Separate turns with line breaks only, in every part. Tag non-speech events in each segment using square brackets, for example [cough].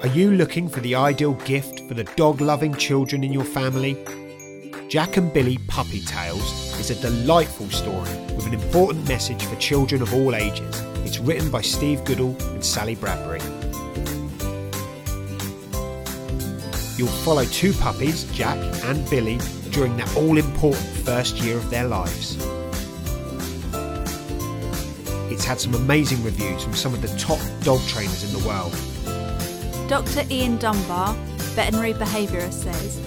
Are you looking for the ideal gift for the dog loving children in your family? Jack and Billy Puppy Tales is a delightful story with an important message for children of all ages. It's written by Steve Goodall and Sally Bradbury. You'll follow two puppies, Jack and Billy, during their all important first year of their lives. It's had some amazing reviews from some of the top dog trainers in the world.
Dr. Ian Dunbar, veterinary behaviourist, says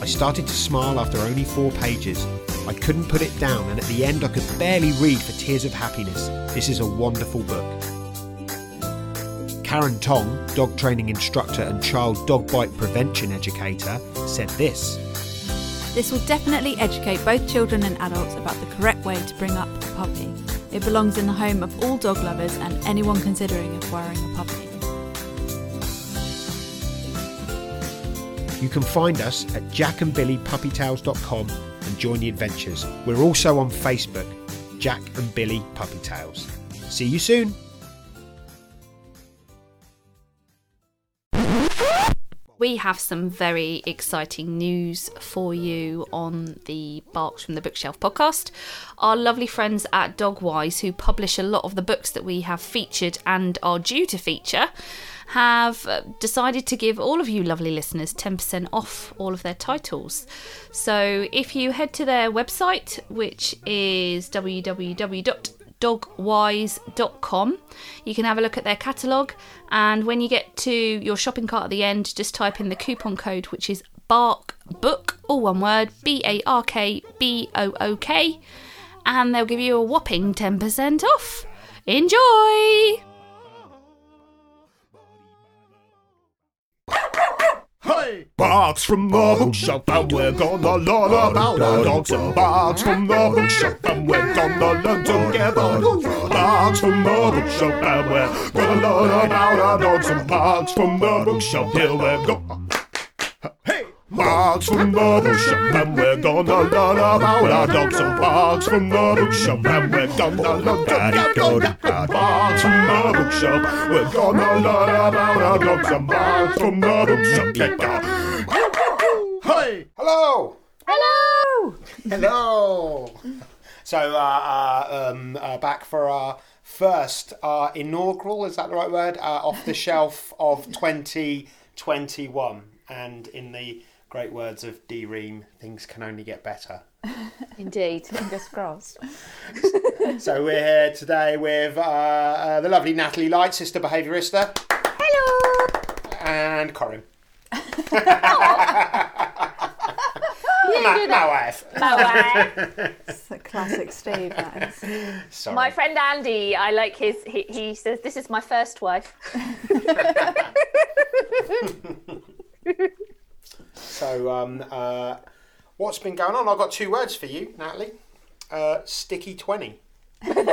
I started to smile after only four pages. I couldn't put it down, and at the end, I could barely read for tears of happiness. This is a wonderful book. Karen Tong, dog training instructor and child dog bite prevention educator, said this
This will definitely educate both children and adults about the correct way to bring up a puppy. It belongs in the home of all dog lovers and anyone considering acquiring a puppy.
You can find us at jackandbillypuppytales.com and join the adventures. We're also on Facebook, Jack and Billy Puppy Tales. See you soon.
We have some very exciting news for you on the Barks from the Bookshelf podcast. Our lovely friends at Dogwise, who publish a lot of the books that we have featured and are due to feature, have uh, decided to give all of you lovely listeners 10% off all of their titles. So if you head to their website, which is www.dogwise.com, you can have a look at their catalogue. And when you get to your shopping cart at the end, just type in the coupon code, which is BARK BOOK, all one word, B A R K B O O K, and they'll give you a whopping 10% off. Enjoy!
Hey! Barks from the bookshelf, and we're gonna learn about our dogs. And barks from the bookshelf, and we're gonna learn together. Barks from the bookshelf, and we're gonna learn about our dogs. And barks from the bookshelf, here we go. Hey! Barks from the bookshelf, and we're gonna learn about our dogs. And barks from the bookshelf, and we're gonna learn together. Barks from the bookshelf, we're gonna learn about our dogs. And barks from the down. Hey!
Hello!
Hello!
Hello! so, uh, uh, um, uh, back for our first uh, inaugural, is that the right word? Uh, off the shelf of 2021. And in the great words of D Ream, things can only get better. [laughs]
Indeed.
Fingers crossed. [laughs]
So, we're here today with uh, uh, the lovely Natalie Light, sister behaviourista,
Hello!
and Corrin. [laughs] my, wife. my wife.
It's the classic Steve, that is.
Sorry.
My friend Andy, I like his. He, he says this is my first wife.
So, um, uh, what's been going on? I've got two words for you, Natalie. Uh, sticky 20. you want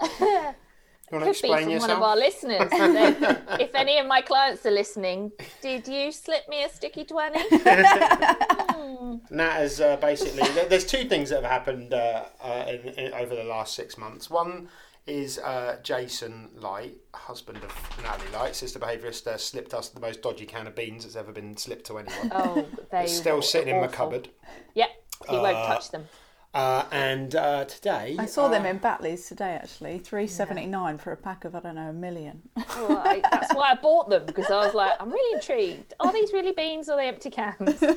to
Could be
explain
from one of our listeners. [laughs] If any of my clients are listening, did you slip me a sticky twenty? [laughs]
Nat has uh, basically. there- There's two things that have happened uh, uh, in, in, over the last six months. One is uh, Jason Light, husband of Natalie Light, sister behaviourist, uh, slipped us the most dodgy can of beans that's ever been slipped to anyone. [laughs]
Oh, they
It's still
were
sitting in my cupboard.
Yep, he won't touch them.
Uh, and uh, today.
I saw them
uh,
in Batley's today actually, three seventy nine for a pack of I don't know a million.
Well, [laughs] I, that's why I bought them because I was like, I'm really intrigued. Are these really beans or are they empty cans? [laughs]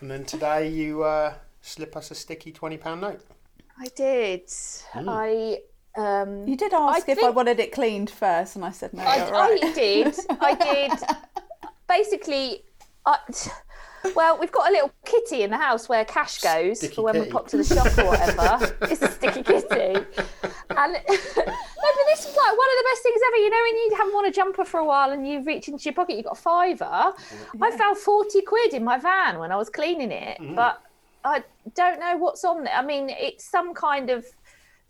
And then today you uh, slip us a sticky £20 note.
I did.
Hmm.
I um.
You did ask
I
if I wanted it cleaned first, and I said no.
I,
you're right.
I did. [laughs] I did. Basically, I, well, we've got a little kitty in the house where cash goes
Sticky
for when
kitty.
we pop to the shop or whatever. [laughs] it's a sticky kitty. And [laughs] no, but this is like one of the best things ever. You know, when you haven't worn a jumper for a while and you reach into your pocket, you've got a fiver. I found 40 quid in my van when I was cleaning it, but I don't know what's on there. I mean, it's some kind of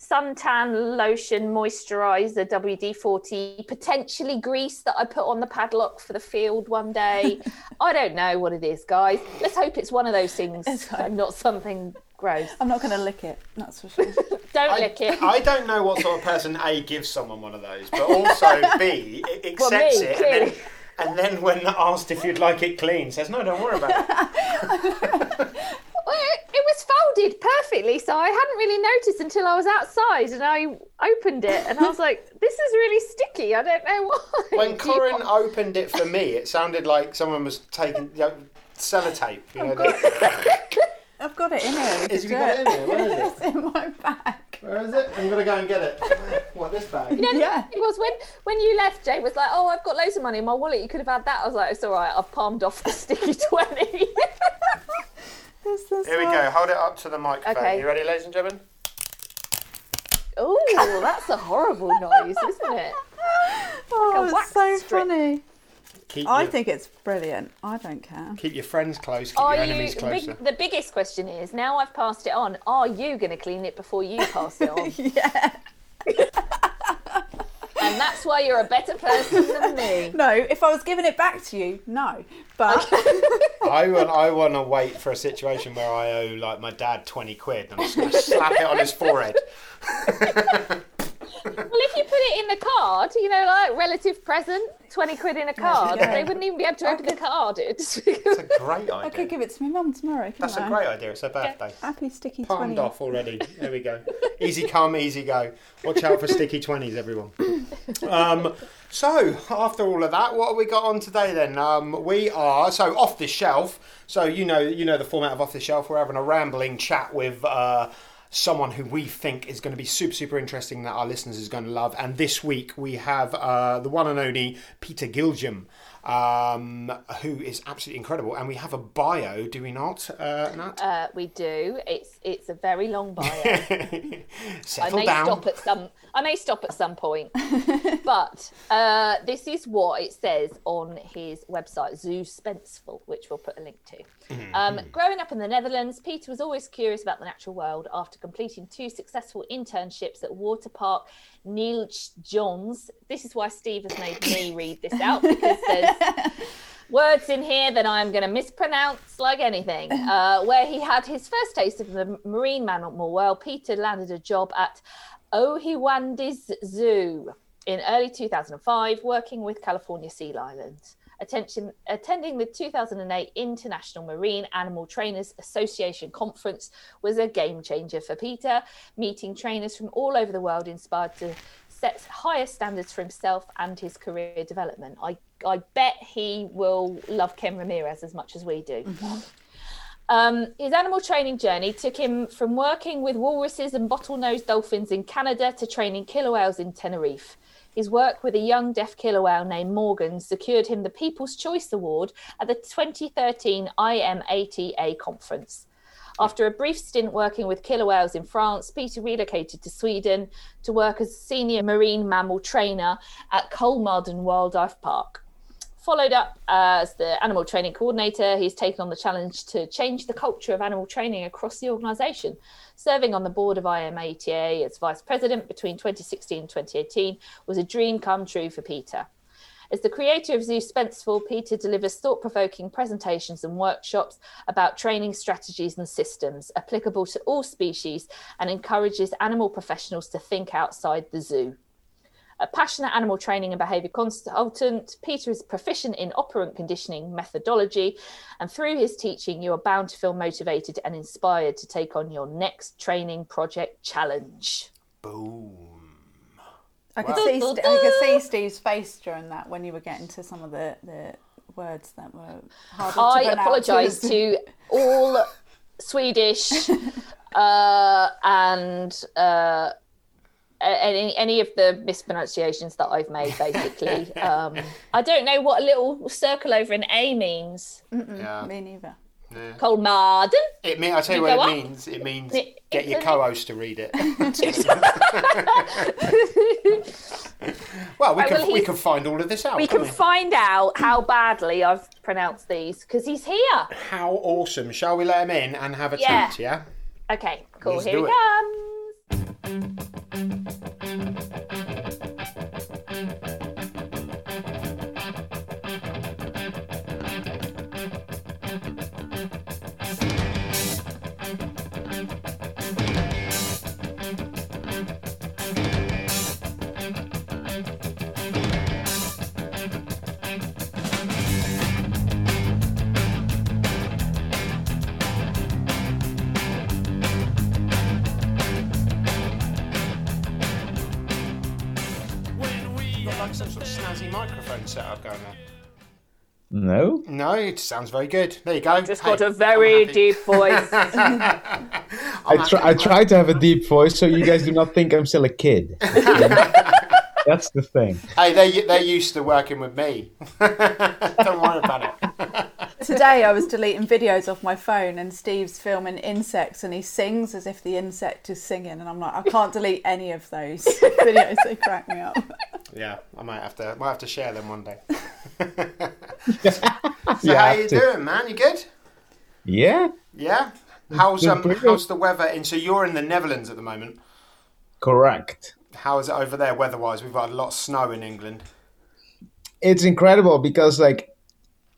suntan lotion moisturizer WD-40 potentially grease that I put on the padlock for the field one day [laughs] I don't know what it is guys let's hope it's one of those things
Let's
and not something Gross.
I'm not going to lick it. That's for sure. [laughs]
Don't
I,
lick it.
I don't know what sort of person A gives someone one of those, but also [laughs] B it
Well,
accepts
me,
it and then, and then when asked if you'd like it clean, says no, don't worry about it.
Well, it, it was folded perfectly, so I hadn't really noticed until I was outside and I opened it and I was like, [laughs] "This is really sticky. I don't know why."
When [laughs] Corrin
want-
opened it for me, it sounded like someone was taking you know, sellotape. You know,
got- [laughs] I've got it in here.
Is you got it in there? Where is it?
It's in my bag.
Where is it? I'm gonna go and get it. What this bag?
You know,
Yeah.
It was when when you left. Jay was like, "Oh, I've got loads of money in my wallet. You could have had that." I was like, "It's all right. I've palmed off the sticky 20.
There's this
Here we
one.
go. Hold it up to the microphone.
Okay.
You ready, ladies and gentlemen?
oh, that's a horrible noise, isn't it? [laughs]
Oh,
a wax
it's so
strip.
funny.
Keep
I
your,
think it's brilliant. I don't care.
keep your friends close. Keep
Are
your
you?
enemies
The,
closer.
big, the biggest question is: Now I've passed it on. Are you going to clean it before you pass it on? [laughs]
Yeah. [laughs]
and that's why you're a better person than me. [laughs]
No, if I was giving it back to you, no. But [laughs]
I want. I want to wait for a situation where I owe like my dad twenty quid, and I'm just going to slap it on his forehead. [laughs]
Well, if you put it in the card, you know, like relative present, twenty quid in a card,
Yeah.
they wouldn't even be able to open the card. [laughs] It's
It's a great idea.
I could give it to my mum tomorrow.
That's a
couldn't
great idea. It's her birthday.
Happy sticky
Palmed
20.
off already. There we go. [laughs] Easy come, easy go. Watch out for sticky twenties, everyone. Um, so after all of that, what have we got on today then? Um, we are so off the shelf. So you know, you know the format of off the shelf. We're having a rambling chat with. Uh, Someone who we think is going to be super, super interesting that our listeners is going to love. And this week we have uh, the one and only Peter Giljam, um, who is absolutely incredible. And we have a bio, do we not, uh, Nat?
uh, we do. It's it's a very long bio. [laughs] I
Settle
may
down.
stop at some. I may stop at some point, [laughs] but uh, this is what it says on his website, Zoospensefull, which we'll put a link to. Um, growing up in the Netherlands, Peter was always curious about the natural world. After completing two successful internships at Water Park Niels Johns, this is why Steve has made me read this out because there's [laughs] words in here that I'm going to mispronounce like anything. Uh, where he had his first taste of the marine mammal world, Peter landed a job at Ouwehands Zoo in early 2005, working with California Sea Lions. Attention, attending the 2008 International Marine Animal Trainers Association conference was a game changer for Peter. Meeting trainers from all over the world inspired to set higher standards for himself and his career development. I, I bet he will love Ken Ramirez as much as we do. Mm-hmm. Um, his animal training journey took him from working with walruses and bottlenose dolphins in Canada to training killer whales in Tenerife. His work with a young deaf killer whale named Morgan secured him the People's Choice Award at the 2013 IMATA conference. After a brief stint working with killer whales in France, Peter relocated to Sweden to work as senior marine mammal trainer at Kolmården Wildlife Park. Followed up as the animal training coordinator, he's taken on the challenge to change the culture of animal training across the organisation. Serving on the board of IMATA as vice president between 2016 and 2018 was a dream come true for Peter. As the creator of Zoospensefull, Peter delivers thought provoking presentations and workshops about training strategies and systems applicable to all species and encourages animal professionals to think outside the zoo. A passionate animal training and behaviour consultant, Peter is proficient in operant conditioning methodology, and through his teaching, you are bound to feel motivated and inspired to take on your next training project challenge.
Boom.
I could see I could see Steve's face during that when you were getting to some of the, the words that were hard to
I apologise to all [laughs] Swedish uh, and uh, a- any any of the mispronunciations that I've made. Basically, [laughs] um, I don't know what a little circle over an A means.
Yeah.
Me neither.
Kolmården.
It mean, I tell you
You
what it
up.
means. It means
It-
get your co-host to read it. [laughs] well, we
Right,
can
well,
we can find all of this out.
We
can't
can find out how badly I've pronounced these because he's here.
How awesome! Shall we let him in and have a
Yeah.
chat? Yeah.
Okay, cool.
Let's
here he
it.
comes.
No?
No, it sounds very good. There you go.
I Just
Hey,
got a
I'm
very deep voice. [laughs]
I, try, I try to have a deep voice so you guys do not think I'm still a kid. [laughs] That's the thing.
Hey, they they're used to working with me. [laughs] Don't worry about it.
Today I was deleting videos off my phone and Steve's filming insects and he sings as if the insect is singing and I'm like, I can't delete any of those videos. They crack me up.
Yeah, I might have to might have to share them one day. [laughs]
You
So how you
to.
doing, man? You good?
Yeah,
Yeah. How's um how's the weather in? So you're in the Netherlands at the moment.
correct.
How is it over there weather-wise? We've got a lot of snow in England.
It's incredible because, like,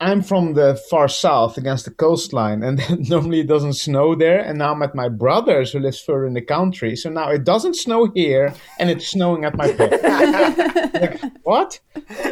I'm from the far south against the coastline, and [laughs] normally it doesn't snow there. And now I'm at my brother's who lives further in the country. So now it doesn't snow here, and it's snowing at my [laughs] place. like, what?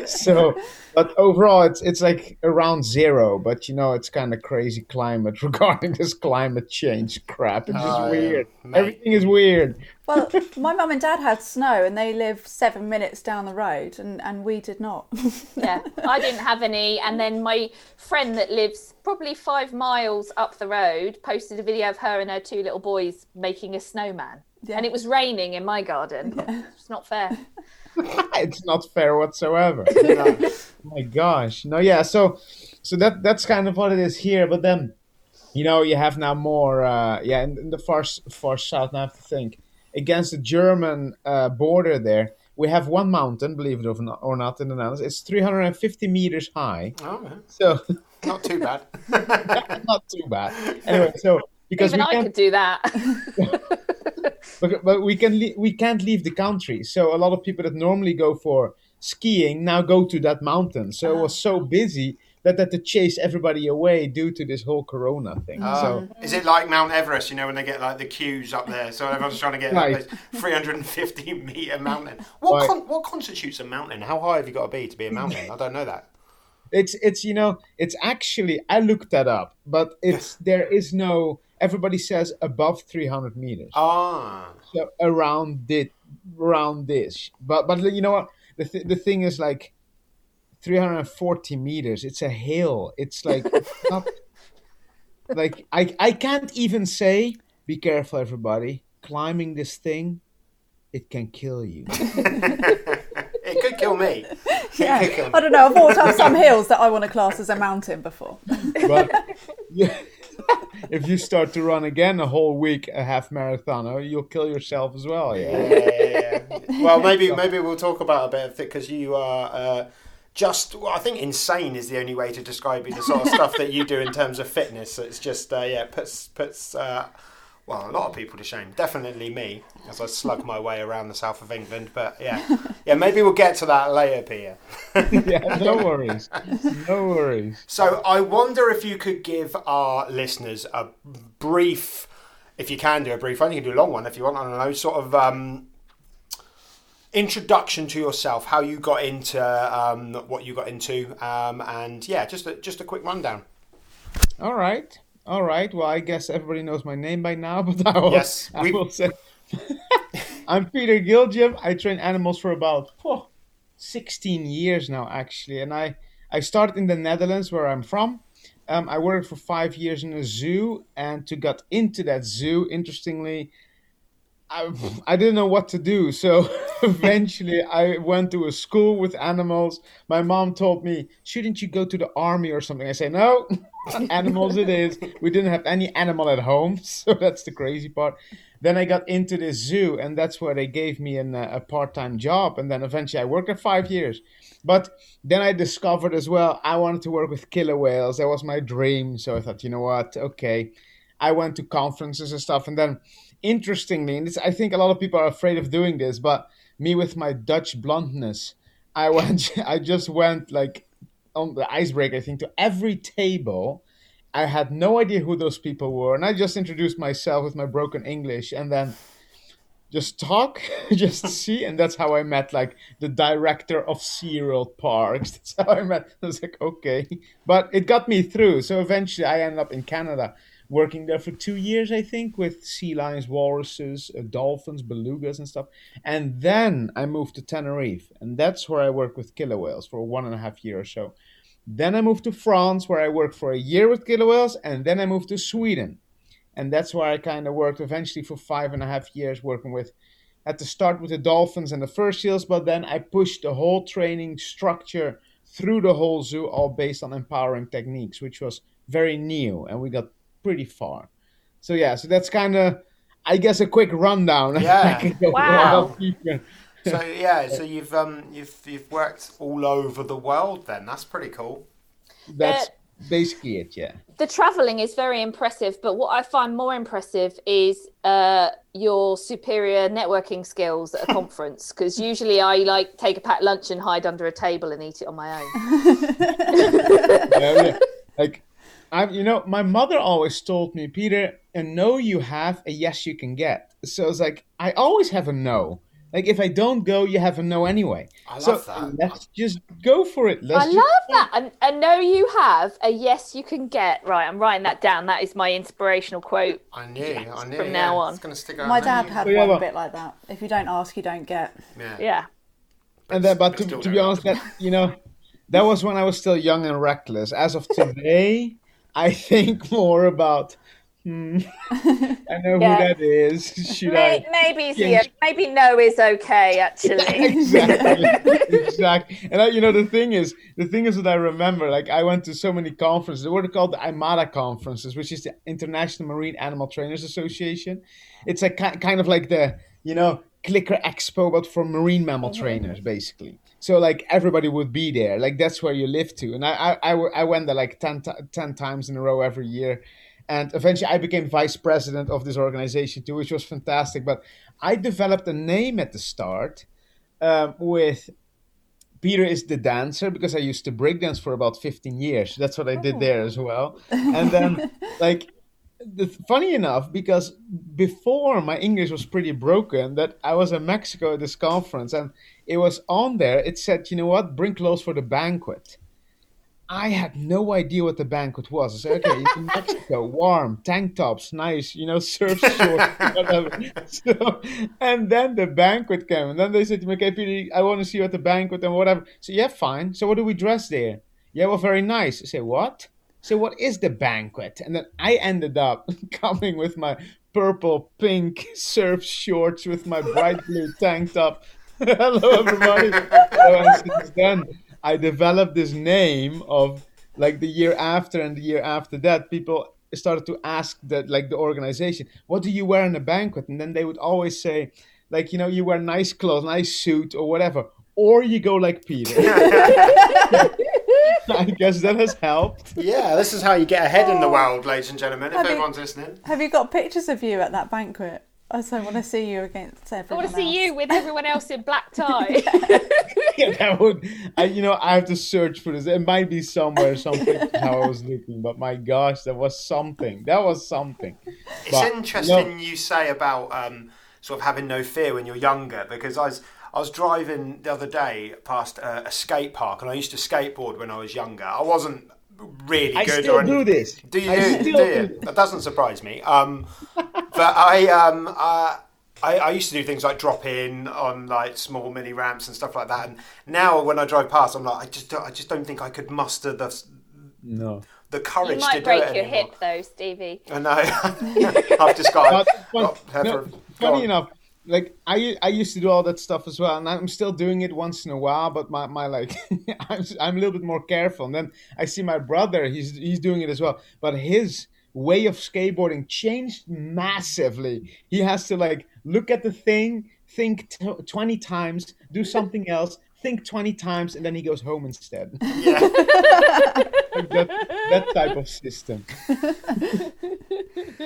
So, but overall, it's it's like around zero. But you know, it's kind of crazy climate [laughs] regarding this climate change crap. It's just
Oh, yeah.
weird.
Mate.
Everything is weird.
Well, [laughs] my mum and dad had snow and they live seven minutes down the road and, and we did not.
yeah, I didn't have any. And then my friend that lives probably five miles up the road posted a video of her and her two little boys making a snowman.
Yeah.
And it was raining in my garden. It's not fair. [laughs]
it's not fair whatsoever. [laughs] My gosh, no, yeah. So, so that that's kind of what it is here. But then, you know, you have now more, uh, yeah, in, in the far s- far south. Now I have to think against the German uh, border there. We have one mountain, believe it or not, or not, in the Netherlands. It's 350 meters high,
Oh, yeah.
so [laughs]
not too bad. [laughs]
not too bad. Anyway, so because
Even
we
I
can
could do that. [laughs]
but, but we can le- we can't leave the country. So a lot of people that normally go for skiing now go to that mountain. So it was so busy that had to chase everybody away due to this whole Corona thing.
Oh.
So
Is it like Mount Everest? You know when they get like the queues up there, so everyone's trying to get
Right.
like, this 350 [laughs] meter mountain. What
Right.
con- what constitutes a mountain? How high have you got to be to be a mountain? I don't know that.
it's it's you know it's actually I looked that up, but it's there is no. Everybody says above 300 meters.
Ah,
so around it around this but but you know what the, th- the thing is like 340 meters it's a hill it's like it's [laughs] not like I, I can't even say be careful everybody climbing this thing it can kill you [laughs]
it could kill me.
Yeah.
Kill me.
I don't know. I've walked up some hills that I want to class as a mountain before.
but [laughs] yeah, if you start to run again a whole week a half marathon oh, you'll kill yourself as well yeah
yeah, yeah, yeah. Well, maybe maybe we'll talk about a bit of it because you are uh, just. Well, I think insane is the only way to describe you. The sort of [laughs] stuff that you do in terms of fitness. It's just uh, yeah, puts puts. Uh, well, a lot of people to shame. Definitely me, as I slug my way around the south of England. But yeah, [laughs] yeah, maybe we'll get to that later, Peter. [laughs]
yeah no worries no worries
So I wonder if you could give our listeners a brief, if you can do a brief, think you can do a long one if you want. I don't know, sort of um, introduction to yourself, how you got into um, what you got into, um, and yeah, just a, just a quick rundown.
All right. All right. Well, I guess everybody knows my name by now, [laughs] but I will,
Yes,
I
we-
will say [laughs] I'm Peter Giljam. I train animals for about oh, 16 years now, actually. And I, I started in the Netherlands, where I'm from. Um, I worked for five years in a zoo. And to get into that zoo, interestingly, I, didn't know what to do. So [laughs] eventually I went to a school with animals. My mom told me, shouldn't you go to the army or something? I say, no, [laughs] animals it is. We didn't have any animal at home. [laughs] So that's the crazy part. Then I got into this zoo and that's where they gave me an, uh, a part-time job. And then eventually I worked there five years. But then I discovered as well, I wanted to work with killer whales. That was my dream. So I thought, you know what? Okay. I went to conferences and stuff. And then interestingly, and I think a lot of people are afraid of doing this, but me with my Dutch bluntness, I [laughs] went, I just went like on the icebreaker, I think, to every table. I had no idea who those people were, and I just introduced myself with my broken English, and then just talk, [laughs] just [laughs] see, and that's how I met like the director of SeaWorld Parks. That's how I met. I was like, okay, but it got me through. So eventually, I ended up in Canada working there for two years, I think, with sea lions, walruses, uh, dolphins, belugas, and stuff. And then I moved to Tenerife, and that's where I worked with killer whales for one and a half year or so. Then I moved to France, where I worked for a year with killer whales, and then I moved to Sweden, and that's where I kind of worked eventually for five and a half years, working with. At the start with the dolphins and the fur seals, but then I pushed the whole training structure through the whole zoo, all based on empowering techniques, which was very new, and we got pretty far. So yeah, so that's kind of, I guess, a quick rundown. [laughs]
Yeah.
I can go
Wow.
So yeah, so you've um you've you've worked all over the world. Then that's pretty cool.
That's basically it. Yeah.
the traveling is very impressive, but what I find more impressive is uh, your superior networking skills at a [laughs] conference. Because usually I like take a packed lunch and hide under a table and eat it on my own. [laughs]
yeah, yeah. Like, I'm, you know, my mother always told me, Peter, a no you have, a yes you can get. So it's like I always have a no. Like if I don't go, you have a no anyway.
I
so
love that.
let's just go for it. Let's
I
just-
love that. And a no you have, a yes you can get. Right, I'm writing that down. That is my inspirational quote.
I knew. I knew.
from
yeah,
now on.
it's gonna stick out.
My
there.
dad had
Yeah,
one
but-
bit like that. If you don't ask, you don't get.
Yeah.
Yeah.
And then, but to, to be honest, that you know, that was when I was still young and reckless. As of [laughs] today, I think more about. Hmm, I know
Yeah.
who that is. [laughs] Should
May-
I?
Maybe
Yeah.
yeah, maybe no is okay actually. [laughs]
exactly, exactly. And I, you know, the thing is, the thing is that I remember, like, I went to so many conferences. They were called the IMATA conferences, which is the International Marine Animal Trainers Association. It's a ki- kind of like the, you know, Clicker Expo, but for marine mammal trainers, basically. So like everybody would be there, like that's where you live to. And i i, I went there like 10, 10 times in a row every year. And eventually I became vice president of this organization too, which was fantastic. But I developed a name at the start um, with Peter is the dancer because I used to breakdance for about 15 years. That's what I did there as well. And then, [laughs] like, the, funny enough, because before my English was pretty broken, that I was in Mexico at this conference and it was on there. It said, you know what, bring clothes for the banquet. I had no idea what the banquet was. I said, okay, it's in Mexico, [laughs] warm, tank tops, nice, you know, surf shorts, [laughs] whatever. So, and then the banquet came, and then they said to me, okay, Peter, I want to see you at the banquet and whatever. So, yeah, fine. So, what do we dress there? Yeah, well, very nice. I say, what? So, what is the banquet? And then I ended up [laughs] coming with my purple, pink surf shorts with my bright blue tank top. [laughs] Hello, everybody. [laughs] So, and since then, I developed this name of like the year after and the year after that, people started to ask that like the organization, what do you wear in a banquet? And then they would always say, like, you know, you wear nice clothes, nice suit or whatever. Or you go like Peter. [laughs] I guess that has helped.
Yeah, this is how you get ahead in the oh. world, ladies and gentlemen. If
Have you-
everyone's listening.
Have you got pictures of you at that banquet? I also want to see you against everyone.
I
everyone
want to see
else.
you with everyone else in black [laughs] tie. [laughs]
Yeah, that would, I, you know, I have to search for this. It might be somewhere, some pictures [laughs] how I was looking, but my gosh, that was something. That was something.
It's
But,
interesting you say about um, sort of having no fear when you're younger because I was I was driving the other day past a, a skate park and I used to skateboard when I was younger. I wasn't really
I
good.
still
or
do this.
Do you?
I
do you?
do this.
That doesn't surprise me. Um, [laughs] but I um uh, I, I used to do things like drop in on like small mini ramps and stuff like that. And now when I drive past, I'm like, I just don't, I just don't think I could muster the
No.
the
you
courage to
might
do
break your
anymore.
hip though, Stevie.
I know. [laughs] I've just got.
But, but
got
no, funny
on.
enough, like I I used to do all that stuff as well, and I'm still doing it once in a while. But my, my like [laughs] I'm I'm a little bit more careful. And then I see my brother; he's he's doing it as well. But his way of skateboarding changed massively. He has to like look at the thing, think t- twenty times, do something else. Think 20 times and then he goes home instead. [laughs]
Yeah.
Like that, that type of system. [laughs]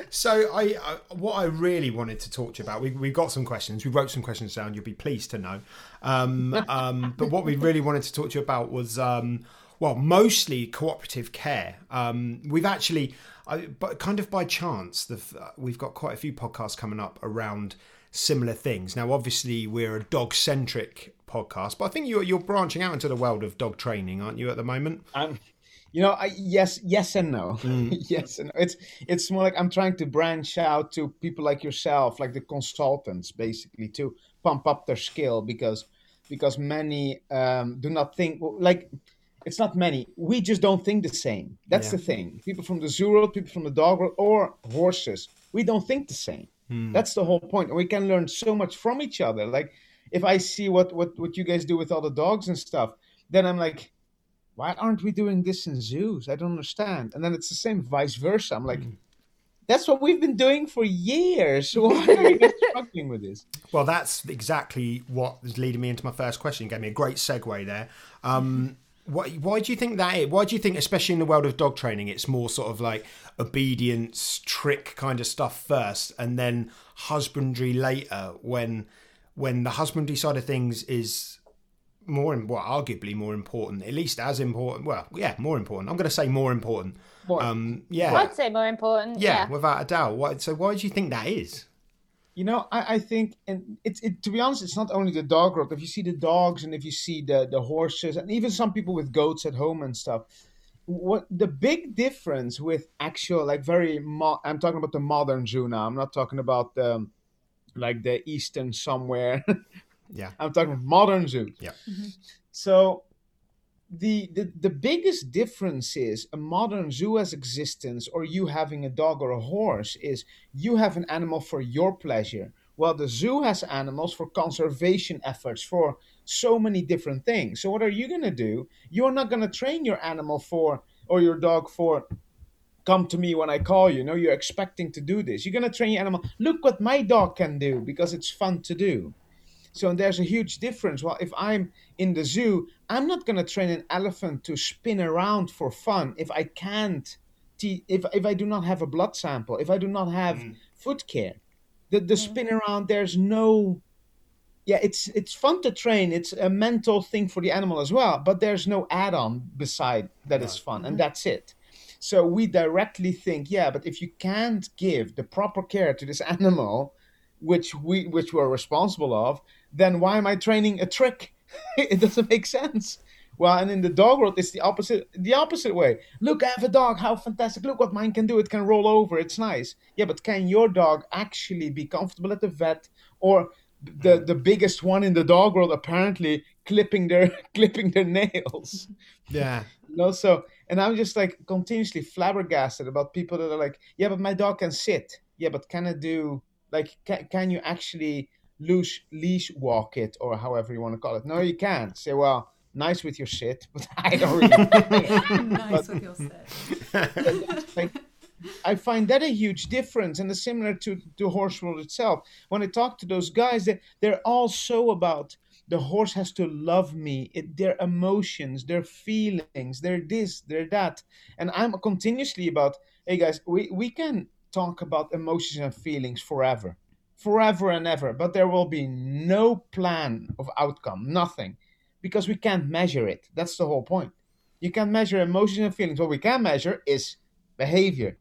So I, I, what I really wanted to talk to you about, we we got some questions. We wrote some questions down. You'll be pleased to know. Um, um, but what we really wanted to talk to you about was, um, well, mostly cooperative care. Um, we've actually, I, but kind of by chance, the, uh, we've got quite a few podcasts coming up around similar things. Now, obviously, we're a dog centric podcast, but I think you're you're branching out into the world of dog training, aren't you, at the moment?
I'm, You know, I, yes, yes and no. [laughs] yes and no. It's it's more like I'm trying to branch out to people like yourself, like the consultants, basically, to pump up their skill because because many um, do not think like it's not many. We just don't think the same. That's
Yeah.
the thing. People from the zoo world, people from the dog world, or horses, we don't think the same. That's the whole point. And we can learn so much from each other. Like if I see what what what you guys do with all the dogs and stuff, then I'm like, why aren't we doing this in zoos? I don't understand. And then it's the same vice versa. I'm like, that's what we've been doing for years. [laughs] Why are you struggling with this?
Well, that's exactly what is leading me into my first question. You gave me a great segue there. Um, why, why do you think that is? Why do you think, especially in the world of dog training, it's more sort of like obedience, trick kind of stuff first, and then husbandry later? When when the husbandry side of things is more, well, arguably more important, at least as important. Well, yeah, more important. I'm going to say more important.
More.
Um, yeah,
I'd say more important.
yeah,
Yeah.
without a doubt. Why, so why do you think that is?
You know, I, I think, and it's it, to be honest, it's not only the dog world. If you see the dogs and if you see the the horses, and even some people with goats at home and stuff, what the big difference with actual like very mo- I'm talking about the modern zoo now. I'm not talking about the like the eastern somewhere. [laughs]
Yeah.
I'm talking about modern zoo.
Yeah. Mm-hmm.
So the, the the biggest difference is a modern zoo as existence or you having a dog or a horse is you have an animal for your pleasure Well, the zoo has animals for conservation efforts for so many different things so what are you going to do you're not going to train your animal for or your dog for come to me when i call you no you're expecting to do this you're going to train your animal look what my dog can do because it's fun to do so there's a huge difference. Well, if I'm in the zoo, I'm not going to train an elephant to spin around for fun if I can't, te- if, if I do not have a blood sample, if I do not have mm. foot care. The, the mm-hmm. spin around, there's no, yeah, it's it's fun to train. It's a mental thing for the animal as well, but there's no add-on beside that is fun, and mm-hmm. that's it. So we directly think, yeah, but if you can't give the proper care to this [laughs] animal, which we which we're responsible of, then why am I training a trick? [laughs] it doesn't make sense. Well, and in the dog world, it's the opposite. The opposite way. Look, I have a dog. How fantastic! Look what mine can do. It can roll over. It's nice. Yeah, but can your dog actually be comfortable at the vet, or the the biggest one in the dog world apparently clipping their [laughs] clipping their nails?
Yeah.
You know, so and I'm just like continuously flabbergasted about people that are like, yeah, but my dog can sit. Yeah, but can it do like can, can you actually loose leash walk it or however you want to call it? No, you can't. Say, well, nice with your shit, [laughs] but I don't really. [laughs] [laughs]
nice with your
like, I find that a huge difference, and it's similar to the horse world itself. When I talk to those guys, they, they're all so about the horse has to love me, it, their emotions, their feelings, their this, their that, and I'm continuously about, hey guys, we we can talk about emotions and feelings forever, forever and ever, but there will be no plan of outcome, nothing, because we can't measure it. That's the whole point. You can't measure emotions and feelings. What we can measure is behavior.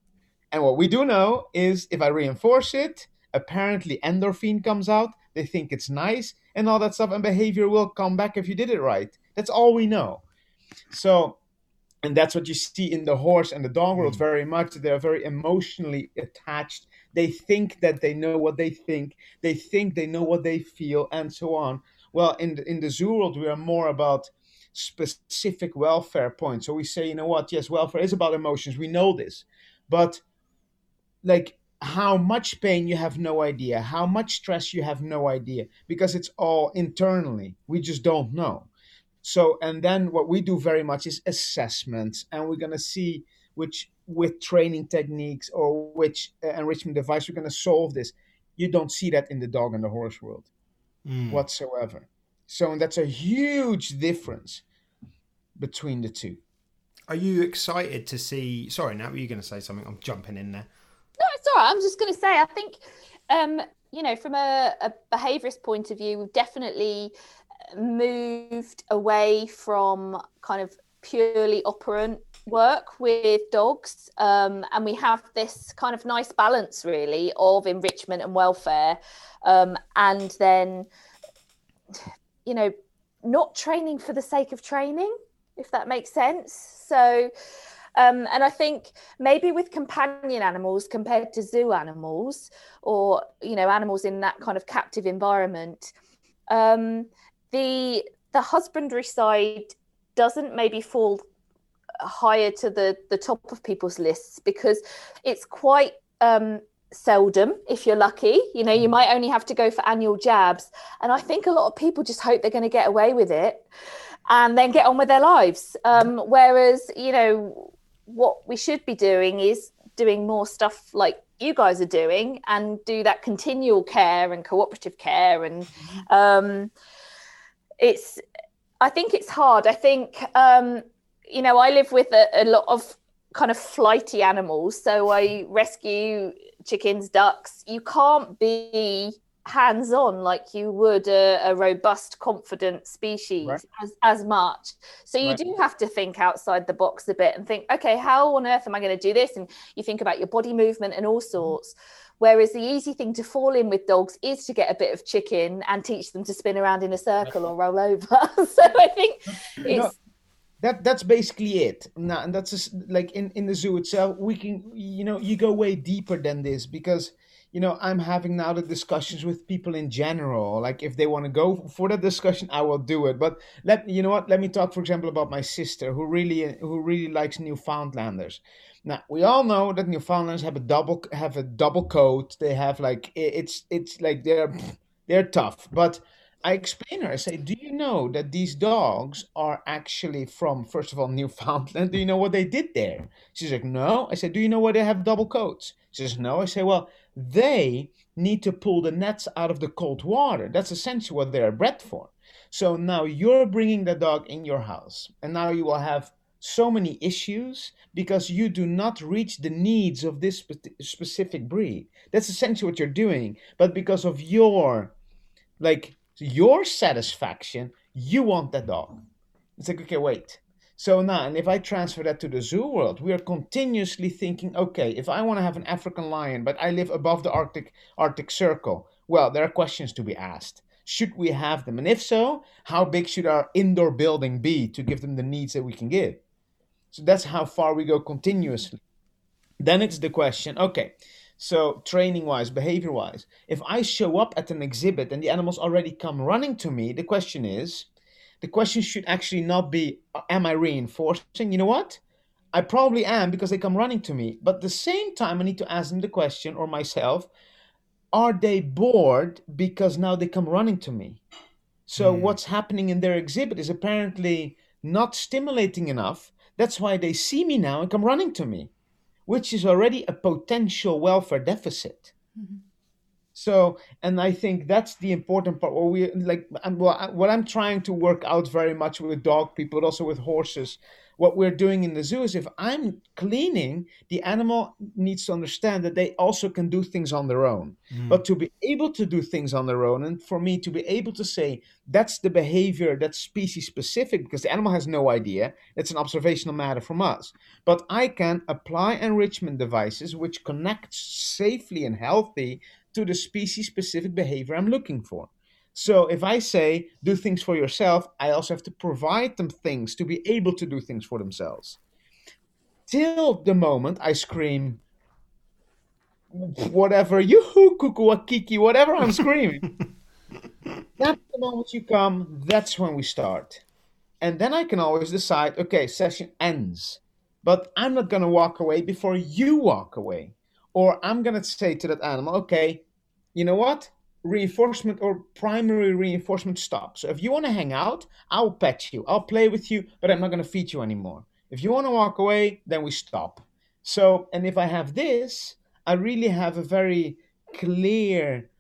And what we do know is if I reinforce it, apparently endorphin comes out, they think it's nice, and all that stuff, and behavior will come back if you did it right. That's all we know. So, and that's what you see in the horse and the dog world mm. very much. They're very emotionally attached. They think that they know what they think, they think they know what they feel, and so on. Well, in the, in the zoo world, we are more about specific welfare points. So we say, you know what? Yes, welfare is about emotions. We know this, but like how much pain you have no idea, how much stress you have no idea, because it's all internally. We just don't know. So, and then what we do very much is assessments, and we're gonna see which with training techniques or which uh, enrichment device we're gonna solve this. You don't see that in the dog and the horse world whatsoever. So, and that's a huge difference between the two.
Are you excited to see? Sorry, now were you going to say something? I'm jumping in there.
Right. I'm just going to say, I think, um, you know, from a, a behaviourist point of view, we've definitely moved away from kind of purely operant work with dogs. Um, and we have this kind of nice balance, really, of enrichment and welfare. Um, and then, you know, not training for the sake of training, if that makes sense. So, um, and I think maybe with companion animals compared to zoo animals, or you know, animals in that kind of captive environment, um, the the husbandry side doesn't maybe fall higher to the the top of people's lists because it's quite um, seldom if you're lucky. You know you might only have to go for annual jabs and i think a lot of people just hope they're going to get away with it and then get on with their lives. Um, whereas you know what we should be doing is doing more stuff like you guys are doing and do that continual care and cooperative care and um, it's i think it's hard. I think um, you know i live with a, a lot of kind of flighty animals. So i rescue chickens ducks. You can't be hands on like you would a, a robust confident species
Right.
as, as much so you
Right.
do have to think outside the box a bit and think okay how on earth am i going to do this and you think about your body movement and all
Mm-hmm.
sorts whereas the easy thing to fall in with dogs is to get a bit of chicken and teach them to spin around in a circle or roll over [laughs] so i think it's
that that's basically it now and that's just, like in in the zoo itself we can you know you go way deeper than this because you know i'm having now the discussions with people in general like if they want to go for the discussion i will do it but let you know what let me talk for example about my sister who really who really likes newfoundlanders now we all know that newfoundlanders have a double have a double coat they have like it's it's like they're they're tough but I explain her. I say, "Do you know that these dogs are actually from, first of all, Newfoundland? Do you know what they did there?" She's like, "No." I said, "Do you know why they have double coats?" She says, "No." I say, "Well, they need to pull the nets out of the cold water. That's essentially what they're bred for. So now you're bringing the dog in your house, and now you will have." So many issues because you do not reach the needs of this spe- specific breed. That's essentially what you're doing. But because of your like your satisfaction, you want that dog. It's like, okay, wait. So now, and if I transfer that to the zoo world, we are continuously thinking, okay, if I want to have an African lion, but I live above the Arctic Arctic Circle, well, there are questions to be asked. Should we have them? And if so, how big should our indoor building be to give them the needs that we can give? So that's how far we go continuously. Then it's the question, okay, so training wise, behavior wise, if I show up at an exhibit and the animals already come running to me, the question is, the question should actually not be, am I reinforcing? You know what? I probably am because they come running to me. But at the same time, I need to ask them the question or myself, are they bored because now they come running to me? So hmm. what's happening in their exhibit is apparently not stimulating enough. That's why they see me now and come running to me, which is already a potential welfare deficit. Mm-hmm. So, and I think that's the important part. What we like, and what I'm trying to work out very much with dog people, but also with horses. What we're doing in the zoo is if I'm cleaning, the animal needs to understand that they also can do things on their own. Mm. But to be able to do things on their own, and for me to be able to say that's the behavior that's species specific, because the animal has no idea, it's an observational matter from us. But I can apply enrichment devices which connect safely and healthy to the species specific behavior I'm looking for. So if I say do things for yourself, I also have to provide them things to be able to do things for themselves. Till the moment I scream, whatever, yoo-hoo, cuckoo, kiki, whatever I'm screaming. [laughs] that's the moment you come, that's when we start. And then I can always decide, okay, session ends. But I'm not going to walk away before you walk away. Or I'm going to say to that animal, okay, you know what? Reinforcement or primary reinforcement stop. So if you want to hang out, I'll pet you, I'll play with you, but I'm not going to feed you anymore. If you want to walk away, then we stop. So, and if I have this, I really have a very clear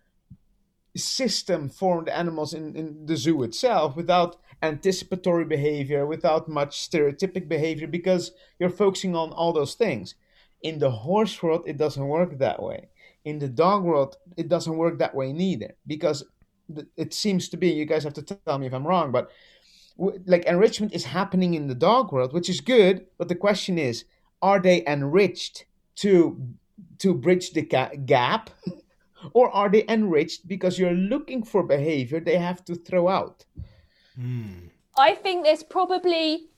system for the animals in, in the zoo itself without anticipatory behavior, without much stereotypic behavior, because you're focusing on all those things. In the horse world, it doesn't work that way. In the dog world, it doesn't work that way neither, because it seems to be, you guys have to tell me if I'm wrong, but like enrichment is happening in the dog world, which is good, but the question is, are they enriched to to bridge the ga- gap? [laughs] Or are they enriched because you're looking for behavior they have to throw out?
I think there's probably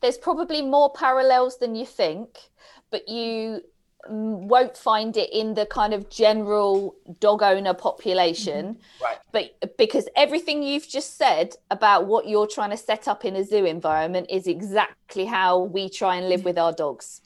there's probably more parallels than you think, but you mm, won't find it in the kind of general dog owner population.
Right.
But because everything you've just said about what you're trying to set up in a zoo environment is exactly how we try and live with our dogs.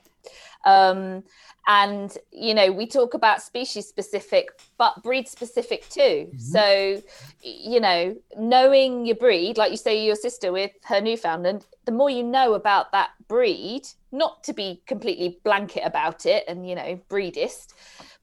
Um, and you know we talk about species specific but breed specific too. Mm-hmm. So you know knowing your breed like you say your sister with her newfoundland the more you know about that breed not to be completely blanket about it and you know breedist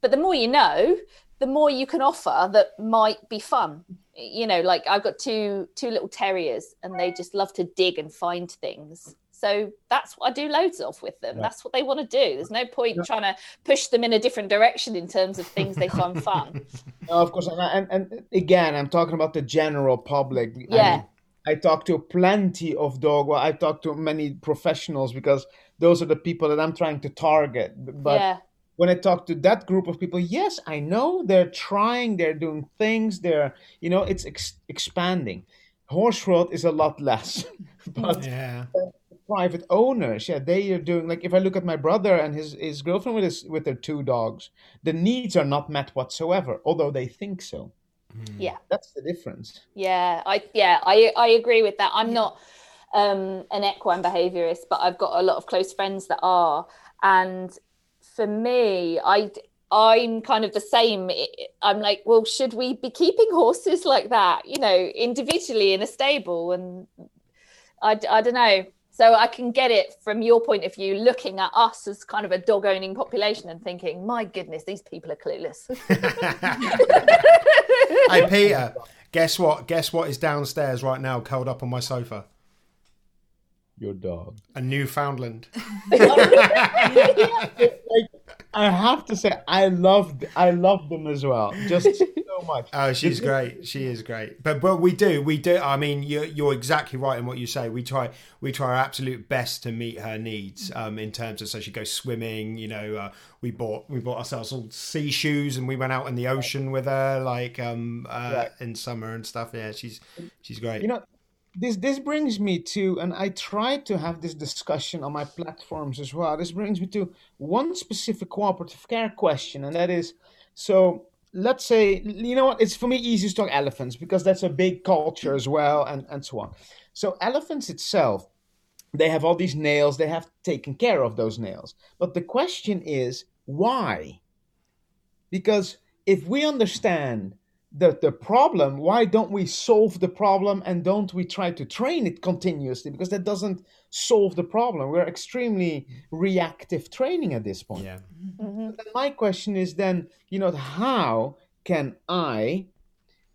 but the more you know the more you can offer that might be fun. You know like i've got two two little terriers and they just love to dig and find things so that's what I do loads of with them. That's what they want to do. There's no point trying to push them in a different direction in terms of things they find fun. [laughs]
No, of course, and, and and again, I'm talking about the general public. I
Yeah.
mean, I talk to plenty of dog. Well, I talk to many professionals because those are the people that I'm trying to target. But
yeah.
when I talk to that group of people, yes, I know they're trying, they're doing things, they're you know, it's ex- expanding. Horse world is a lot less, [laughs] but
Yeah.
Private owners, yeah, they are doing like if I look at my brother and his his girlfriend with his with their two dogs, the needs are not met whatsoever, although they think so.
Yeah.
That's the difference.
Yeah, I yeah, I I agree with that. I'm not um, an equine behaviourist, but I've got a lot of close friends that are, and for me, I I'm kind of the same. I- I'm like, well, should we be keeping horses like that? You know, individually in a stable, and I I don't know. So I can get it from your point of view, looking at us as kind of a dog owning population and thinking, my goodness, these people are clueless. [laughs] [laughs]
Hey Peter, guess what? Guess what is downstairs right now, curled up on my sofa?
Your dog.
A Newfoundland. [laughs]
I have to say, I love I love them as well, just so [laughs] much.
Oh, she's great. She is great. But but we do we do. I mean, you're you're exactly right in what you say. We try we try our absolute best to meet her needs. Um, in terms of so she goes swimming. You know, uh, we bought we bought ourselves all sea shoes and we went out in the ocean with her, like um uh,
Right.
in summer and stuff. Yeah, she's she's great.
You know, this this brings me to, and I try to have this discussion on my platforms as well. This brings me to one specific cooperative care question, and that is, so let's say, you know what? It's for me easy to talk elephants because that's a big culture as well, and and so on. So elephants itself, they have all these nails. They have taken care of those nails, but the question is why? Because if we understand the, the problem, why don't we solve the problem and don't we try to train it continuously? Because that doesn't solve the problem. We're extremely reactive training at this point.
yeah. Mm-hmm.
Then my question is then, you know, how can I,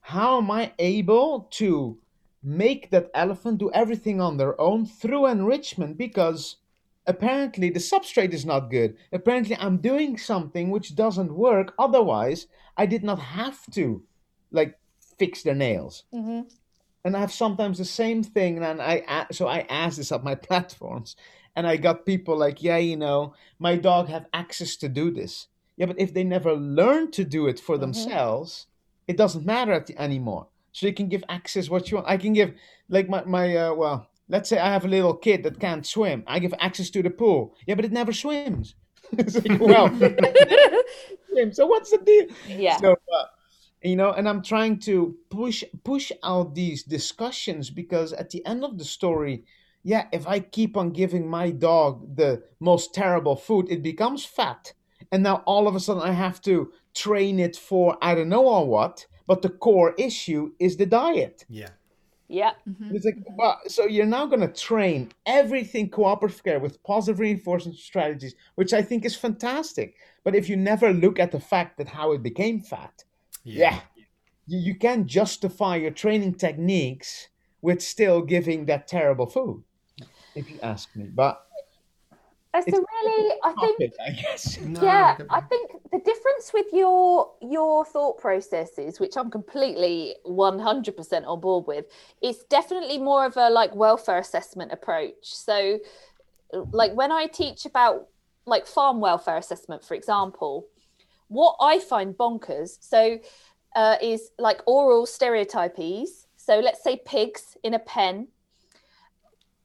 how am I able to make that elephant do everything on their own through enrichment? Because apparently the substrate is not good. Apparently I'm doing something which doesn't work. Otherwise, I did not have to, like, fix their nails. And I have sometimes the same thing, and I so I asked this at my [laughs] platforms, and I got people like, yeah, you know, my dog have access to do this. Yeah, but if they never learn to do it for themselves, it doesn't matter at the, anymore. So you can give access what you want. I can give like my my uh, well, let's say I have a little kid that can't swim. I give access to the pool. Yeah, but it never swims. [laughs] like, well. [laughs] So what's the deal?
Yeah.
So, uh, you know, and I'm trying to push push out these discussions because at the end of the story, yeah, if I keep on giving my dog the most terrible food, it becomes fat, and now all of a sudden I have to train it for I don't know or what. But the core issue is the diet.
Yeah.
yeah. Mm-hmm.
It's like, well, so you're now going to train everything cooperative care with positive reinforcement strategies, which I think is fantastic. But if you never look at the fact that how it became fat, yeah, you, you can't justify your training techniques with still giving that terrible food, if you ask me. But
It's a
it's
really, I think,
topic, I guess. [laughs]
No,
yeah i think the difference with your your thought processes which i'm completely 100% on board with it's definitely more of a like welfare assessment approach so like when i teach about like farm welfare assessment for example what i find bonkers so uh, is like oral stereotypes so let's say pigs in a pen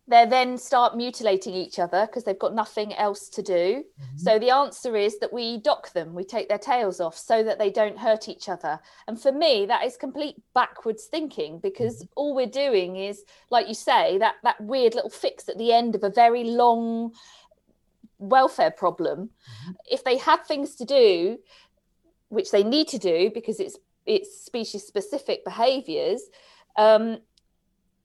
they then start mutilating each other because they've got nothing else to do. So the answer is that we dock them, we take their tails off so that they don't hurt each other. And for me, that is complete backwards thinking because all we're doing is, like you say, that that weird little fix at the end of a very long welfare problem. If they had things to do, which they need to do because it's it's species specific behaviors, um,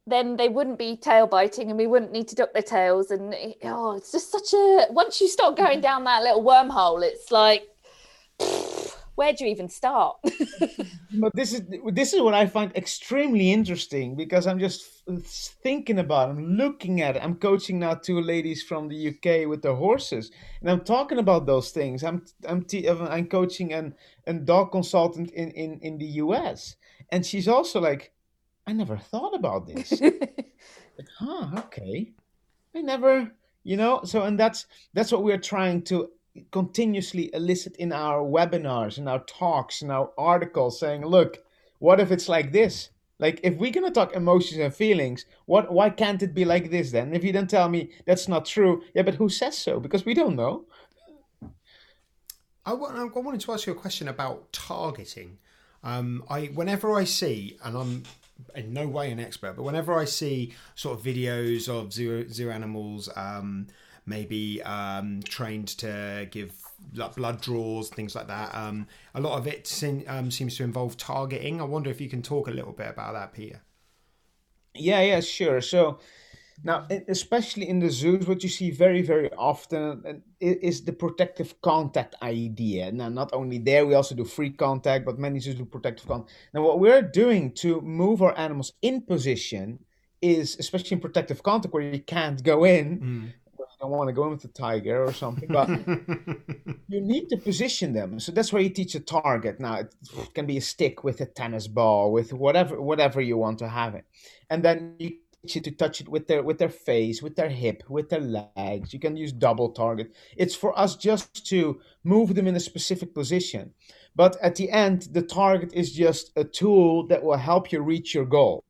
then they wouldn't be tail biting and we wouldn't need to duck their tails. And oh, it's just such a once you start going down that little wormhole, it's like where do you even start? [laughs]
But this is this is what I find extremely interesting because I'm just thinking about, it, I'm looking at it. I'm coaching now two ladies from the UK with their horses, and I'm talking about those things. I'm I'm te- I'm coaching an a dog consultant in in in the US, and she's also like, I never thought about this. [laughs] like, huh, okay. I never, you know. So, and that's that's what we're trying to continuously elicit in our webinars, in our talks, in our articles, saying, look, what if it's like this? Like, if we're gonna talk emotions and feelings, what? Why can't it be like this then? If you don't tell me that's not true, yeah, but who says so? Because we don't know.
I, wa- I wanted to ask you a question about targeting. Um, I whenever I see, and I'm in no way an expert, but whenever I see sort of videos of zoo zoo animals, um, maybe um, trained to give like blood draws, things like that, um, a lot of it se- um, seems to involve targeting. I wonder if you can talk a little bit about that, Peter.
Yeah, yeah, sure. So now, especially in the zoos, what you see very, very often uh, is the protective contact idea. Now, not only there, we also do free contact, but many zoos do protective contact. Now, what we're doing to move our animals in position is, especially in protective contact, where you can't go in. You don't want to go in with a tiger or something, but [laughs] you need to position them. So that's where you teach a target. Now it can be a stick with a tennis ball, with whatever whatever you want to have it, and then you teach it to touch it with their with their face, with their hip, with their legs. You can use double target. It's for us just to move them in a specific position. But at the end, the target is just a tool that will help you reach your goal.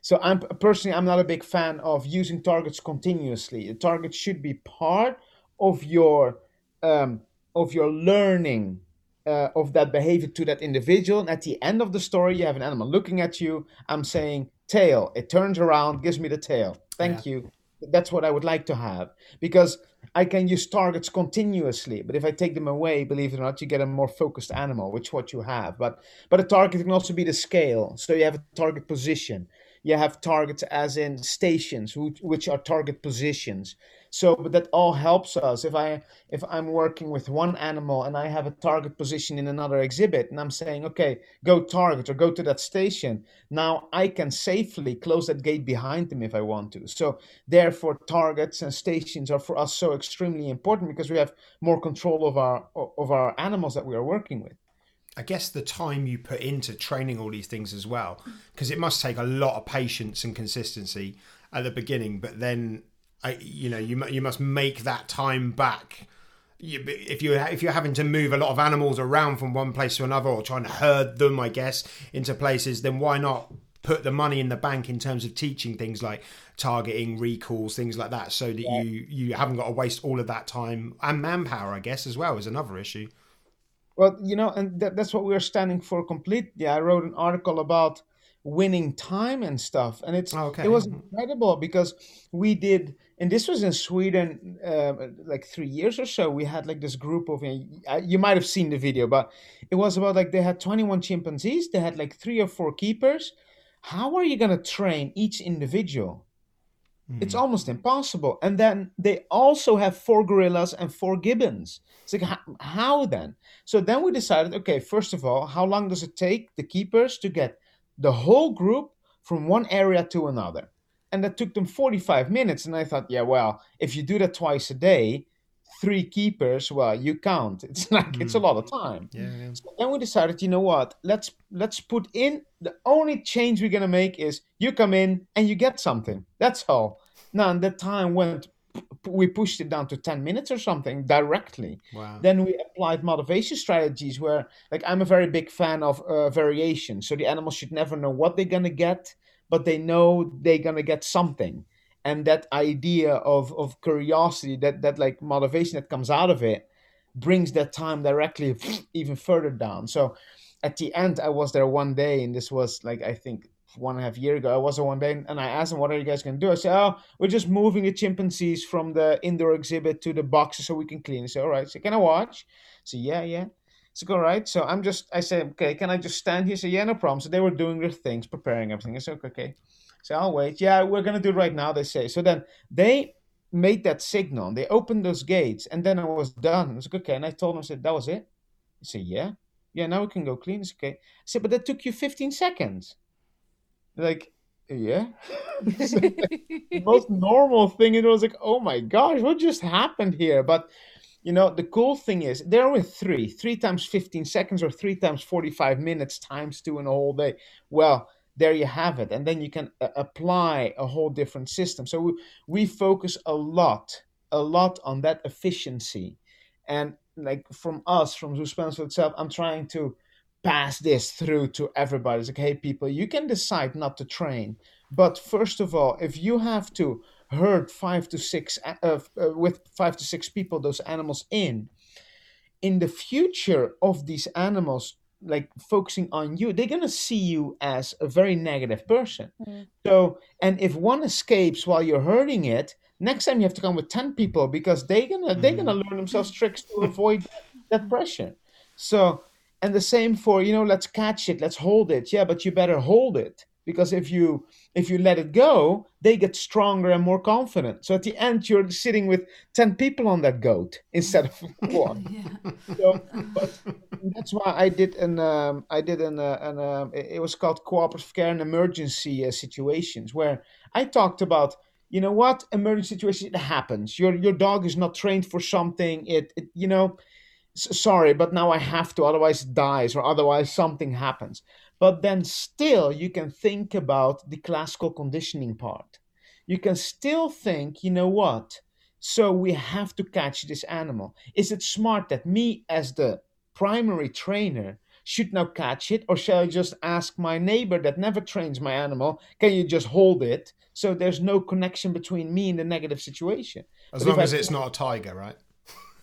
So I'm personally I'm not a big fan of using targets continuously. A target should be part of your um, of your learning uh, of that behavior to that individual. And at the end of the story, you have an animal looking at you. I'm saying tail. It turns around, gives me the tail. Thank you. That's what I would like to have because I can use targets continuously. But if I take them away, believe it or not, you get a more focused animal, which is what you have. But but a target can also be the scale. So you have a target position. You have targets as in stations, which, are target positions. So, but that all helps us. If I if I'm working with one animal and I have a target position in another exhibit, and I'm saying, okay, go target or go to that station. Now I can safely close that gate behind them if I want to. So, therefore, targets and stations are for us so extremely important because we have more control of our of our animals that we are working with.
I guess the time you put into training all these things as well, because it must take a lot of patience and consistency at the beginning, but then I, you know, you you must make that time back. You, if you if you're having to move a lot of animals around from one place to another, or trying to herd them, I guess, into places, then why not put the money in the bank in terms of teaching things like targeting, recalls, things like that, so that you you haven't got to waste all of that time and manpower, I guess, as well is another issue.
Well, you know, and that, that's what we're standing for completely. I wrote an article about winning time and stuff, and it's
Oh, okay.
it was incredible because we did, and this was in Sweden, uh, like three years or so. We had like this group of, uh, you might have seen the video, but it was about like they had 21 chimpanzees, they had like three or four keepers. How are you going to train each individual? It's hmm. almost impossible. And then they also have four gorillas and four gibbons. It's like, how, how then? So then we decided okay, first of all, how long does it take the keepers to get the whole group from one area to another? And that took them 45 minutes. And I thought, yeah, well, if you do that twice a day, three keepers, well, you count. It's [laughs] like, it's a hmm. lot of time.
Yeah, yeah.
So then we decided, you know what? Let's let's put in the only change we're gonna make is you come in and you get something. That's all. Now and that time went we pushed it down to 10 minutes or something directly.
Wow.
Then we applied motivation strategies where like I'm a very big fan of uh, variation. So the animals should never know what they're gonna get, but they know they're gonna get something. and that idea of of curiosity that that like motivation that comes out of it brings that time directly even further down so at the end i was there one day and this was like i think one and a half year ago i was there one day and i asked them what are you guys going to do? I said oh we're just moving the chimpanzees from the indoor exhibit to the boxes so we can clean. I said all right. So can i watch? I so yeah yeah. So all right. So i'm just i said okay can i just stand here? So yeah no problem. So they were doing their things preparing everything. I said okay, okay. so i'll wait. Yeah we're going to do it right now they say. So then they made that signal. They opened those gates and then i was done. I was like okay and i told them i said that was it? I said, yeah. Yeah, now we can go clean. It's okay. I said, but that took you 15 seconds. Like, yeah. the [laughs] most normal thing. It was like, oh my gosh, what just happened here? But, you know, the cool thing is there were three. Three times 15 seconds or three times 45 minutes times two in a whole day. Well, there you have it. And then you can uh, apply a whole different system. So we, we focus a lot, a lot on that efficiency. And like from us, from Suspenso itself, I'm trying to pass this through to everybody. It's like, hey, people, you can decide not to train, but first of all, if you have to herd five to six uh, uh, with five to six people, those animals in, in the future of these animals like focusing on you they're going to see you as a very negative person mm. so and if one escapes while you're hurting it next time you have to come with 10 people because they're gonna mm-hmm. they're gonna learn themselves tricks to avoid that pressure so and the same for you know let's catch it let's hold it. Yeah but you better hold it because if you if you let it go they get stronger and more confident. So at the end you're sitting with 10 people on that goat [laughs] instead of one. [laughs] Yeah. so but that's why i did an um, i did an, uh, an uh, it was called cooperative care in emergency uh, situations where i talked about you know what emergency situation it happens. Your your dog is not trained for something. It, it you know sorry but now i have to otherwise it dies or otherwise something happens. But then still you can think about the classical conditioning part. You can still think you know what? So we have to catch this animal. Is it smart that me as the primary trainer should now catch it or shall i just ask my neighbor that never trains my animal can you just hold it? So there's no connection between me and the negative situation.
As but long as I, it's not a tiger, right?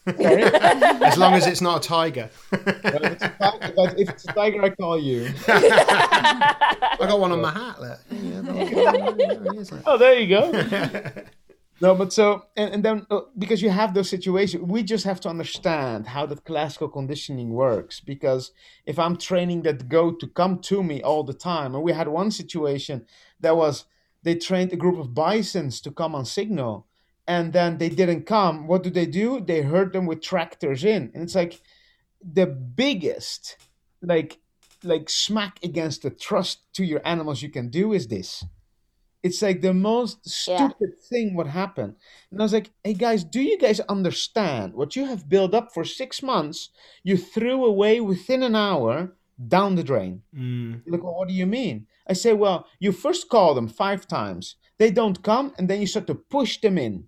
[laughs] as long as it's not a tiger.
if, it's a tiger if it's a tiger, I call you. [laughs]
I got one on my hat. Look.
oh, there you go. [laughs] No, but so and, and then uh, because you have those situations, we just have to understand how that classical conditioning works. Because if I'm training that goat to come to me all the time, and we had one situation that was they trained a group of bisons to come on signal and then they didn't come what do they do? They herd them with tractors in. And it's like the biggest like like smack against the trust to your animals you can do is this. It's like the most stupid yeah. thing what happened. And i was like hey guys do you guys understand what you have built up for six months? You threw away within an hour down the drain. Mm. look what do you mean? I say, well, you first call them five times. They don't come, and then you start to push them in.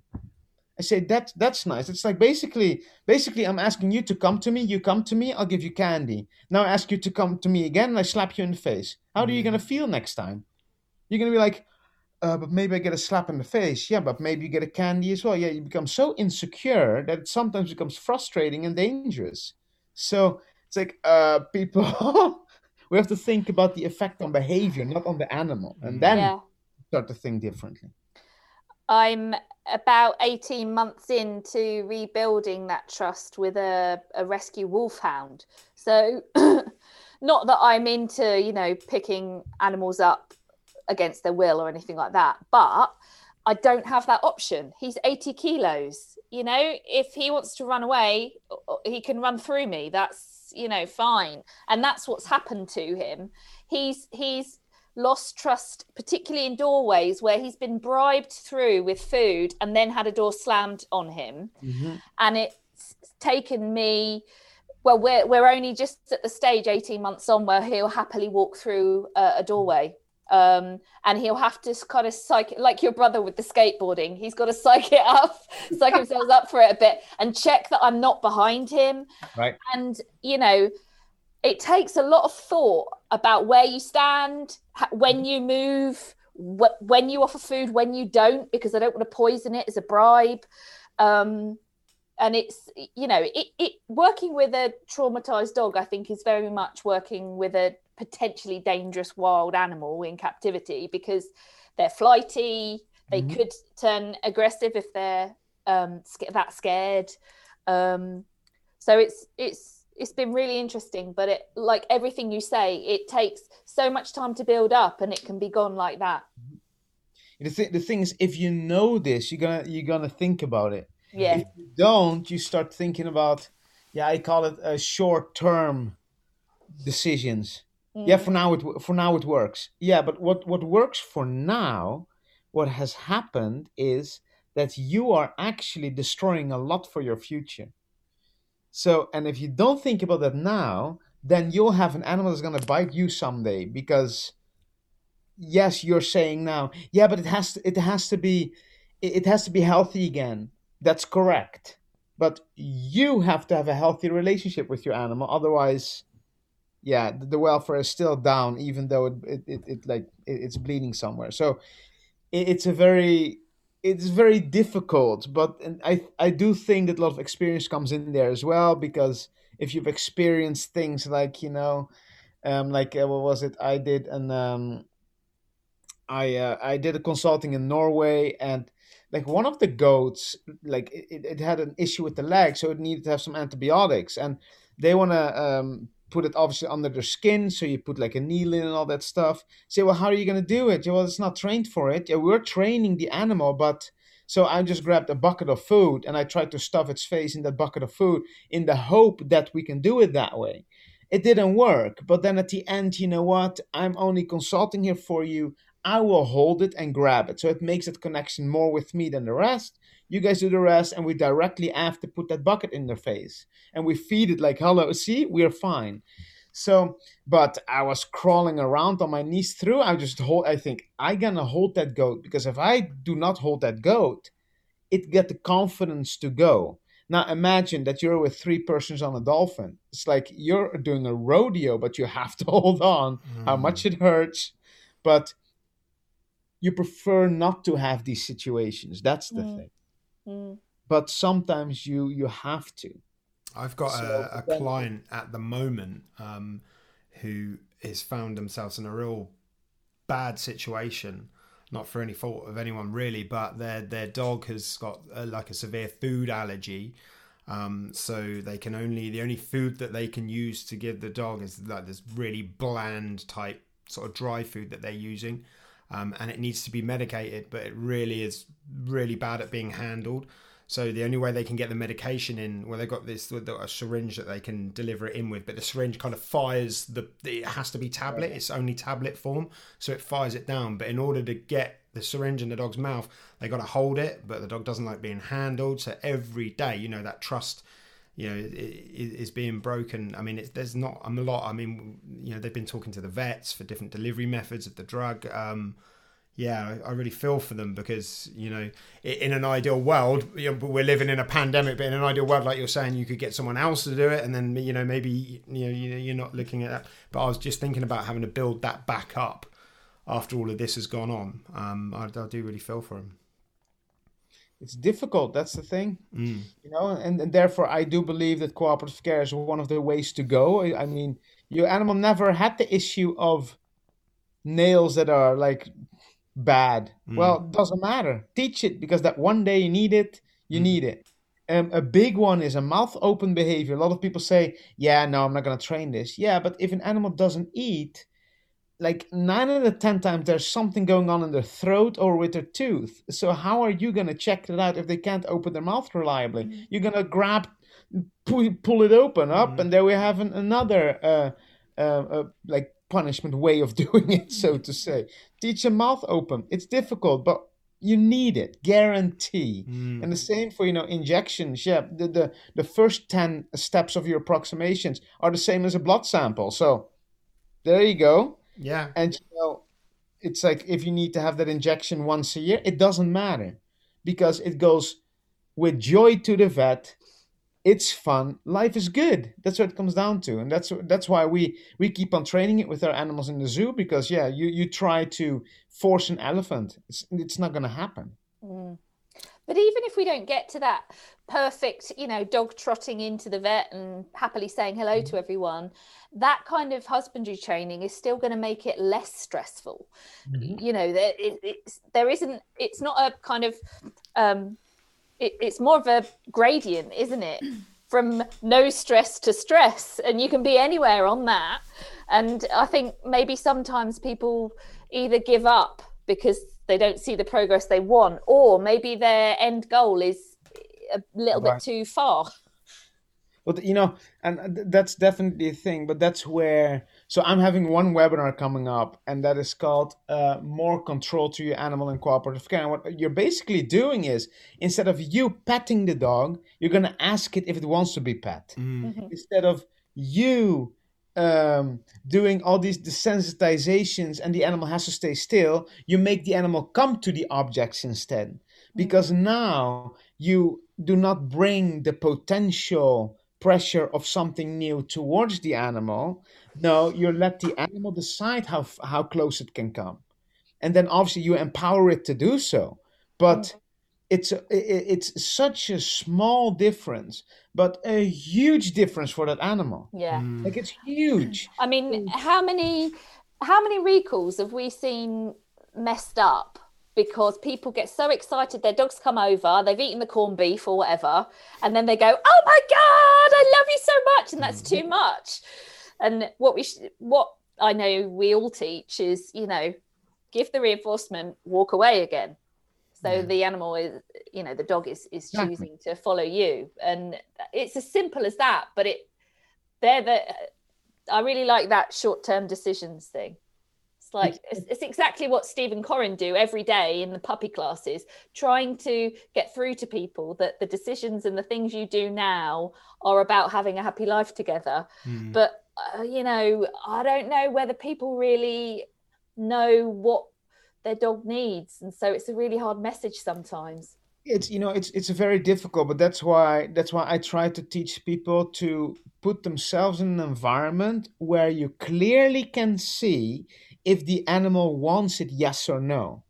I say that that's nice. It's like basically, basically, I'm asking you to come to me. You come to me, I'll give you candy. Now I ask you to come to me again, and I slap you in the face. How are you gonna feel next time? You're gonna be like, uh, but maybe I get a slap in the face. Yeah, but maybe you get a candy as well. Yeah, you become so insecure that it sometimes becomes frustrating and dangerous. So it's like uh, people [laughs] we have to think about the effect on behavior, not on the animal, and mm. then yeah. Start to think differently.
I'm about 18 months into rebuilding that trust with a, a rescue wolfhound. So, [clears throat] not that I'm into, you know, picking animals up against their will or anything like that, but I don't have that option. He's 80 kilos. You know, if he wants to run away, he can run through me. That's you know fine and that's what's happened to him he's he's lost trust particularly in doorways where he's been bribed through with food and then had a door slammed on him. Mm-hmm. and it's taken me well we're, we're only just at the stage 18 months on where he'll happily walk through a, a doorway. Um, and he'll have to kind of psych like your brother with the skateboarding he's got to psych it up [laughs] psych himself up for it a bit and check that i'm not behind him.
Right.
And you know it takes a lot of thought about where you stand when you move wh- when you offer food, when you don't, because I don't want to poison it as a bribe. Um, and it's you know it, it working with a traumatized dog i think is very much working with a potentially dangerous wild animal in captivity because they're flighty they
Mhm.
could turn aggressive if they're um that scared um so it's it's it's been really interesting but it like everything you say it takes so much time to build up and it can be gone like that mm-hmm.
The, th- the thing is, if you know this, you're gonna you're gonna think about it.
yeah
If you don't, you start thinking about, yeah, I call it uh, a short term decisions. Mm. Yeah, for now it for now it works. Yeah, but what what works for now, what has happened is that you are actually destroying a lot for your future. So, and if you don't think about that now, then you'll have an animal that's gonna bite you someday because yes, you're saying now, yeah, but it has to it has to be it has to be healthy again. That's correct. But you have to have a healthy relationship with your animal, otherwise yeah the, welfare is still down even though it it, it, it like it, it's bleeding somewhere so it, it's a very it's very difficult but and i i do think that a lot of experience comes in there as well because if you've experienced things like you know um like uh, what was it? I did and um i uh, i did a consulting in norway and like one of the goats like it, it- had an issue with the leg so it needed to have some antibiotics and they want to um, put it obviously under their skin so you put like a needle in and all that stuff. Say well how are you going to do it? Well it's not trained for it. Yeah, we're training the animal but so i just grabbed a bucket of food and i tried to stuff its face in that bucket of food in the hope that we can do it that way. It didn't work but then at the end you know what? I'm only consulting here for you. I will hold it and grab it. So it makes that connection more with me than the rest you guys do the rest and we directly have to put that bucket in their face. And we feed it like hello see we're fine. So but i was crawling around on my knees through i just hold i think i gonna hold that goat because if i do not hold that goat it get the confidence to go. Now imagine that you're with three persons on a dolphin. It's like you're doing a rodeo but you have to [laughs] hold on how much it hurts. But you prefer not to have these situations. That's the
Mm.
thing
Mm.
but sometimes you you have to
I've got
So,
a, a
then-
client at the moment um, who has found themselves in a real bad situation, not for any fault of anyone really, but their their dog has got uh like a severe food allergy. Um, so they can only the only food that they can use to give the dog is like this really bland type sort of dry food that they're using, um, and it needs to be medicated, but it really is really bad at being handled. So the only way they can get the medication in, well, they've got this a syringe that they can deliver it in with, but the syringe kind of fires the. It has to be tablet. It's only tablet form, so it fires it down. But in order to get the syringe in the dog's mouth, they got to hold it, but the dog doesn't like being handled. So every day, you know, that trust, you know, is being broken. I mean, there's not I'm a lot. I mean, you know, they've been talking to the vets for different delivery methods of the drug. Um, yeah, I really feel for them because you know, in an ideal world, you know, we're living in a pandemic. But in an ideal world, like you're saying, you could get someone else to do it, and then you know maybe you know you- you're not looking at that. But I was just thinking about having to build that back up after all of this has gone on. Um, I, I do really feel for them.
It's difficult that's the thing.
Mm.
you know and, and therefore i do believe that cooperative care is one of the ways to go. I I mean your animal never had the issue of nails that are like bad. Well it doesn't matter. Teach it because that one day you need it you need it. Um, a big one is a mouth open behavior. A lot of people say yeah no i'm not going to train this. Yeah but if an animal doesn't eat like nine out of ten times there's something going on in their throat or with their tooth. So how are you gonna check that out if they can't open their mouth reliably? You're gonna grab, pull, pull it open up, and there we have an, another uh, uh, uh, like punishment way of [laughs] doing it, so to say. Teach a mouth open. It's difficult, but you need it, guarantee. And the same for you know injections. Yeah, the, the the first ten steps of your approximations are the same as a blood sample. So there you go.
Yeah,
And you know, it's like if you need to have that injection once a year, it doesn't matter because it goes with joy to the vet. It's fun, life is good. That's what it comes down to, and that's that's why we we keep on training it with our animals in the zoo because yeah, you you try to force an elephant, it's it's not going to happen. Mm.
But even if we don't get to that perfect, you know, dog trotting into the vet and happily saying hello to everyone, that kind of husbandry training is still going to make it less stressful. You know, there, it, it's, there isn't, it's not a kind of, um, it, it's more of a gradient, isn't it? [clears throat] From no stress to stress, and you can be anywhere on that. And I think maybe sometimes people either give up because they don't see the progress they want, or maybe their end goal is a little
Right.
bit too far.
But you know, and that's definitely a thing. But that's where. So I'm having one webinar coming up, and that is called uh, "More Control to Your Animal in Cooperative Care." And what you're basically doing is, instead of you petting the dog, you're gonna ask it if it wants to be pet. Instead of you um, doing all these desensitizations and the animal has to stay still, you make the animal come to the objects instead. Because now you do not bring the potential pressure of something new towards the animal. No, you let the animal decide how how close it can come, and then obviously you empower it to do so. But mm-hmm. it's a, i- i- it's such a small difference, but a huge difference for that animal.
Yeah. Mm.
Like it's huge.
I mean, how many how many recalls have we seen messed up because people get so excited their dogs come over, they've eaten the corned beef or whatever, and then they go, "Oh my god, I love you so much," and that's too mm-hmm. much. And what we sh- what I know we all teach is, you know, give the reinforcement, walk away again. So the animal is, you know, the dog is is
Exactly.
choosing to follow you, and it's as simple as that. But it, they're the I really like that short term decisions thing. It's like it's, it's exactly what Steve and Corrin do every day in the puppy classes, trying to get through to people that the decisions and the things you do now are about having a happy life together. But uh, you know, I don't know whether people really know what their dog needs, and so it's a really hard message sometimes.
it's you know it's it's very difficult but that's why that's why i try to teach people to put themselves in an environment where you clearly can see if the animal wants it yes or no.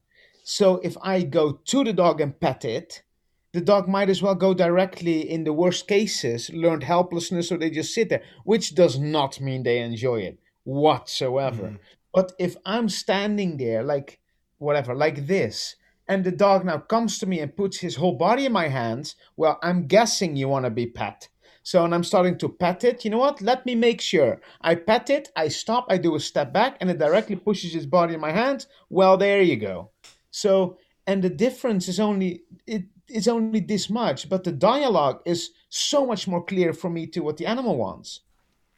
So if i go to the dog and pet it the dog might as well go directly in the worst cases learned helplessness or they just sit there which does not mean they enjoy it whatsoever. Mm-hmm. But if i'm standing there like whatever like this and the dog now comes to me and puts his whole body in my hands, well, I'm guessing you want to be pet. So, and I'm starting to pet it. You know what? Let me make sure. I pet it, I stop, I do a step back, and it directly pushes his body in my hands. Well, there you go. So, and the difference is only it is only this much, but the dialogue is so much more clear for me to what the animal wants.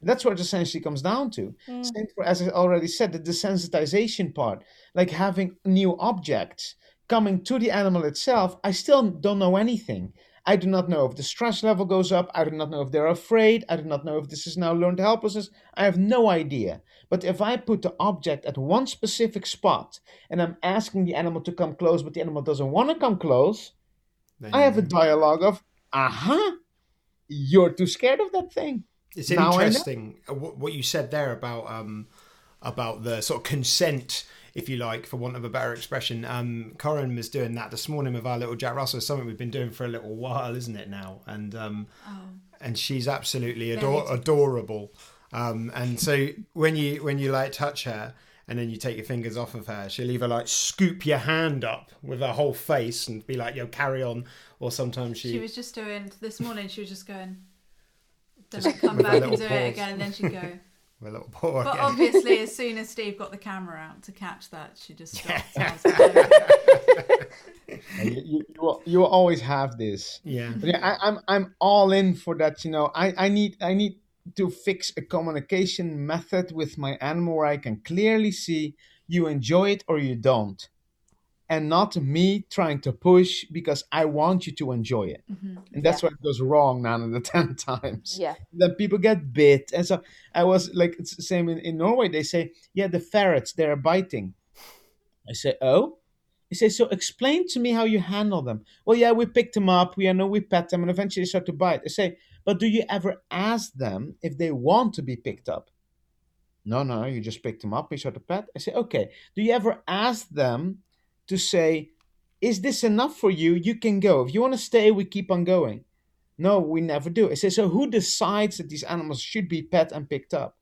That's what it essentially comes down to. Mm. Same for, as I already said, the desensitization part, like having new objects coming to the animal itself. I still don't know anything. I do not know if the stress level goes up. I do not know if they're afraid. I do not know if this is now learned helplessness. I have no idea. But if I put the object at one specific spot and I'm asking the animal to come close, but the animal doesn't want to come close,
Then
I have a dialogue of, aha, you're too scared of that thing.
It's
Now
interesting uh, what what you said there about um about the sort of consent, if you like, for want of a better expression. Um, Corrin was doing that this morning with our little Jack Russell. Something we've been doing for a little while, isn't it now? And um, and she's absolutely ador- adorable. Um, and so when you when you like touch her and then you take your fingers off of her, she'll either like scoop your hand up with her whole face and be like, "Yo, carry on," or sometimes she,
She was just doing this morning. She was just going. Then I'd come back and do it again, and then she'd go. [laughs]
with a little paw
But
again.
obviously, [laughs] as soon as Steve got the camera out to catch that, she just [laughs] stopped. I was like, oh.
And you, you, you, you always have this.
yeah.
But yeah, I, I'm I'm all in for that. You know, I, I need I need to fix a communication method with my animal where I can clearly see you enjoy it or you don't, and not me trying to push because I want you to enjoy it. Mm-hmm. And that's why it goes wrong nine out of [laughs] ten times.
Yeah.
Then people get bit, and so I was like, it's the same in, in Norway. They say, yeah, the ferrets they're biting. I say, oh. He says, so explain to me how you handle them. Well, yeah, we picked them up, we you know we pet them, and eventually they start to bite. I say, but do you ever ask them if they want to be picked up? No, no, you just picked them up, you saw the pet. I say, okay. Do you ever ask them to say, is this enough for you? You can go. If you want to stay, we keep on going. No, we never do. I say, so who decides that these animals should be pet and picked up?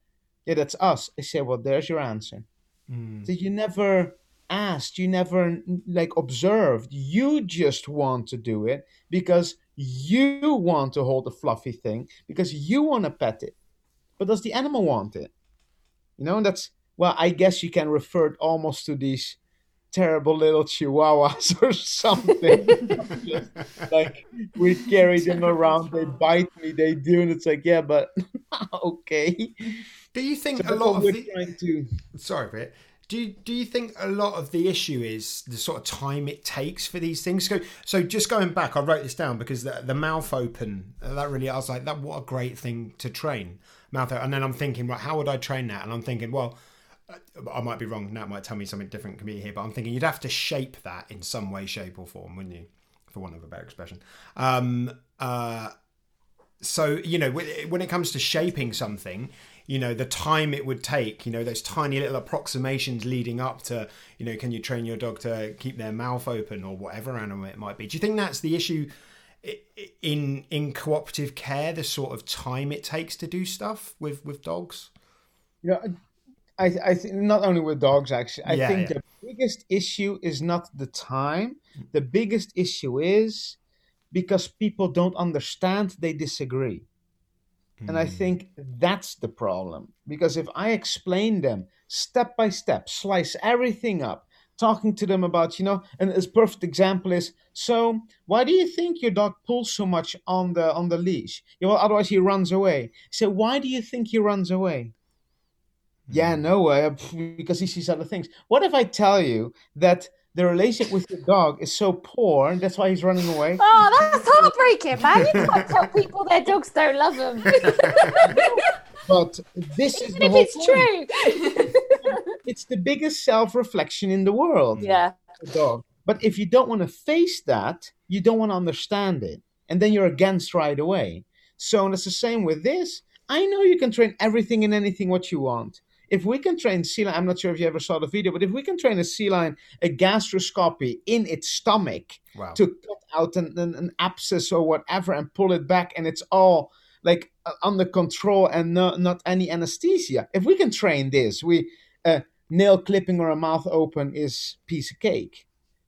Yeah, that's us. I say, well, there's your answer.
Mm.
So you never asked, you never like observed. You just want to do it because you want to hold a fluffy thing because you want to pet it. But does the animal want it? You know, and that's well, I guess you can refer it almost to these terrible little chihuahuas [laughs] or something. Just [laughs] like we carry them around, they bite me, they do, and it's like, yeah, but [laughs] okay.
Do you think
So
a lot of the,
to
sorry, Brit. Do you, do you think a lot of the issue is the sort of time it takes for these things? So, so just going back, I wrote this down because the, the mouth open, uh, that really, I was like, that what a great thing to train. Mouth open. And then I'm thinking, right, how would I train that? And I'm thinking, well, I might be wrong. Nat might tell me something different can be here, but I'm thinking you'd have to shape that in some way, shape, or form, wouldn't you? For want of a better expression. Um, uh, so you know, when it comes to shaping something, you know, the time it would take, you know, those tiny little approximations leading up to, you know, can you train your dog to keep their mouth open or whatever animal it might be? Do you think that's the issue in in cooperative care? The sort of time it takes to do stuff with with dogs.
You know, I I think not only with dogs actually. I
Yeah,
think
yeah.
the biggest issue is not the time. The biggest issue is because people don't understand, they disagree. And I hmm. think that's the problem. Because if I explain them step by step, slice everything up, talking to them about, you know, and a perfect example is, so why do you think your dog pulls so much on the on the leash? Yeah, well, otherwise he runs away. So why do you think he runs away? Yeah, no, uh, because he sees other things. What if I tell you that the relationship with your dog is so poor, and that's why he's running away?
Oh, that's heartbreaking, man. You can't tell people their dogs don't love them. [laughs]
But this is
Even
the
if
whole
it's
point.
true. [laughs]
It's the biggest self-reflection in the world.
yeah.
a dog. But if you don't want to face that, you don't want to understand it. And then you're against right away. So and it's the same with this. I know you can train everything and anything what you want. If we can train sea lion, I'm not sure if you ever saw the video, but if we can train a sea lion a gastroscopy in its stomach
Wow.
to cut out an, an, an abscess or whatever and pull it back, and it's all like uh, under control and no, not any anesthesia. If we can train this, we uh, nail clipping or a mouth open is piece of cake.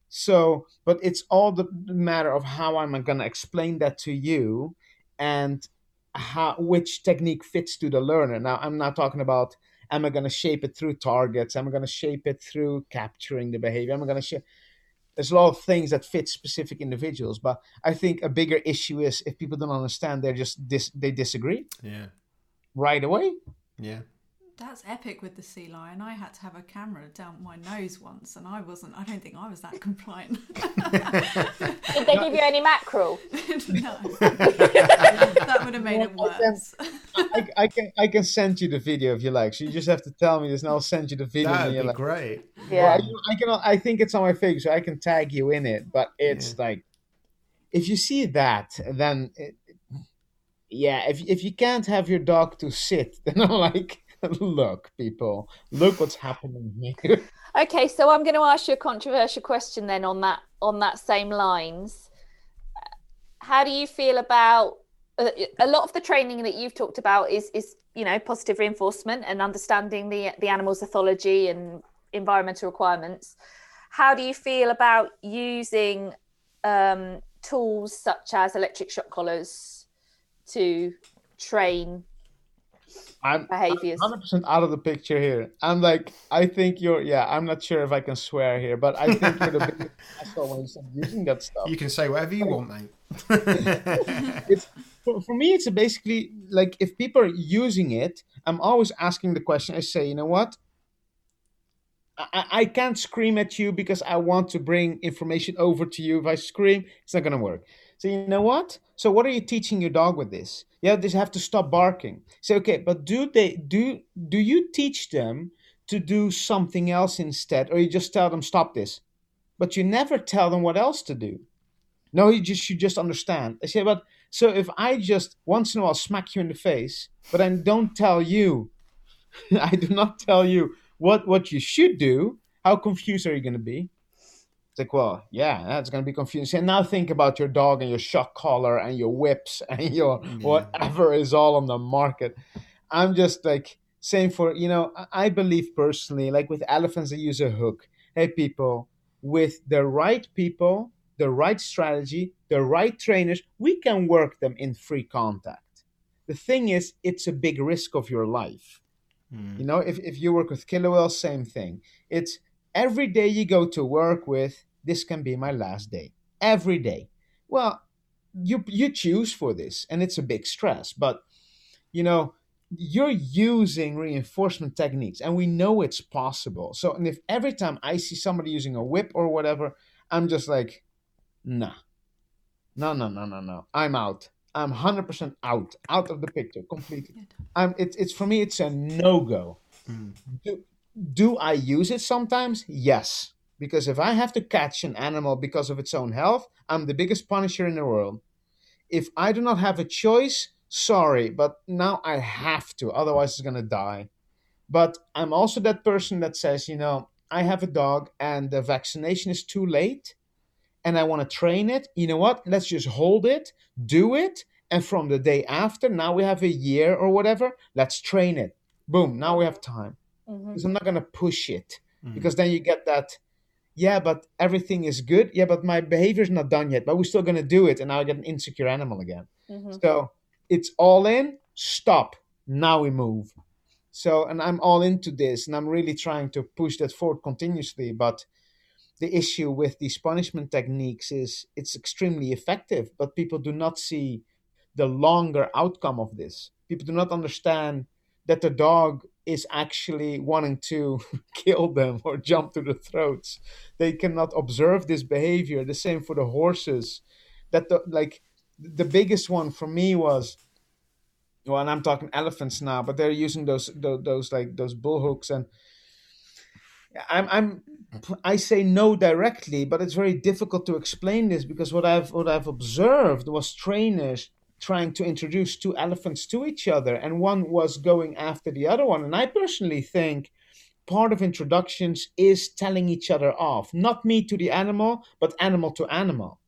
So, but it's all the matter of how am I going to explain that to you, and how which technique fits to the learner. Now, I'm not talking about am I going to shape it through targets? Am I going to shape it through capturing the behavior? Am I going to shape? There's a lot of things that fit specific individuals, but I think a bigger issue is if people don't understand, they're just dis- they disagree
Yeah.
right away.
Yeah.
That's epic with the sea lion. I had to have a camera down my nose once, and I wasn't. I don't think I was that compliant. [laughs]
Did they give you any mackerel? [laughs]
no, [laughs] that would have made it
Well, I can-
worse.
I, I can I can send you the video if you like. So you just have to tell me this, and I'll send you the video.
That'd be
like,
great.
Yeah.
Well, I can. I think it's on my face, so I can tag you in it. But it's like, if you see that, then it, yeah. If if you can't have your dog to sit, then I'm like, [laughs] look, people, look what's happening here. [laughs]
Okay, so I'm going to ask you a controversial question then on that on that same lines. How do you feel about uh, a lot of the training that you've talked about is is you know positive reinforcement and understanding the the animal's ethology and environmental requirements. How do you feel about using um, tools such as electric shock collars to train
I'm
behaviors?
hundred percent out of the picture here. I'm like, I think you're. Yeah, I'm not sure if I can swear here, but I think you're the [laughs] biggest asshole when you start using that stuff.
You can say whatever you want, mate. [laughs]
it's for, for me it's basically like if people are using it i'm always asking the question i say you know what I, I can't scream at you because i want to bring information over to you if i scream it's not going to work so you know what so what are you teaching your dog with this yeah they have to stop barking say okay but do they do do you teach them to do something else instead or you just tell them stop this but you never tell them what else to do No, you just you just understand. I say, but so if I just once in a while smack you in the face, but I don't tell you, [laughs] I do not tell you what what you should do. How confused are you going to be? It's like, well, yeah, that's going to be confusing. And now think about your dog and your shock collar and your whips [laughs] and your whatever is all on the market. I'm just like saying for you know, I believe personally, like with elephants, they use a hook. Hey, people, with the right people, the right strategy, the right trainers, we can work them in free contact. The thing is, it's a big risk of your life. Hmm. You know, if, if you work with killer whales, same thing. It's every day you go to work with, this can be my last day. Every day. Well, you you choose for this, and it's a big stress. But you know, you're using reinforcement techniques, and we know it's possible. So, and if every time I see somebody using a whip or whatever, I'm just like, nah, no, no, no, no, no. I'm out. I'm hundred percent out, out of the picture completely. I'm. It's it's for me. It's a no go. Mm. Do, do I use it sometimes? Yes, because if I have to catch an animal because of its own health, I'm the biggest punisher in the world. If I do not have a choice, sorry, but now I have to, otherwise it's gonna die. But I'm also that person that says, you know, I have a dog and the vaccination is too late and I want to train it. You know what? Let's just hold it, do it, and from the day after, now we have a year or whatever, let's train it. Boom, now we have time. Mm-hmm. Because I'm not going to push it. Mm-hmm. Because then you get that, yeah, but everything is good. Yeah, but my behavior is not done yet, but we're still going to do it. And now I get an insecure animal again. Mm-hmm. So it's all in, stop. Now we move. So, and I'm all into this, and I'm really trying to push that forward continuously. But the issue with these punishment techniques is it's extremely effective, but people do not see the longer outcome of this. People do not understand that the dog is actually wanting to [laughs] kill them or jump to the throats. They cannot observe this behavior. The same for the horses. That the like the biggest one for me was well, and I'm talking elephants now, but they're using those those, those like those bull hooks and I'm I'm I say no directly, but it's very difficult to explain this because what I've what I've observed was trainers trying to introduce two elephants to each other, and one was going after the other one. And I personally think part of introductions is telling each other off, not me to the animal, but animal to animal.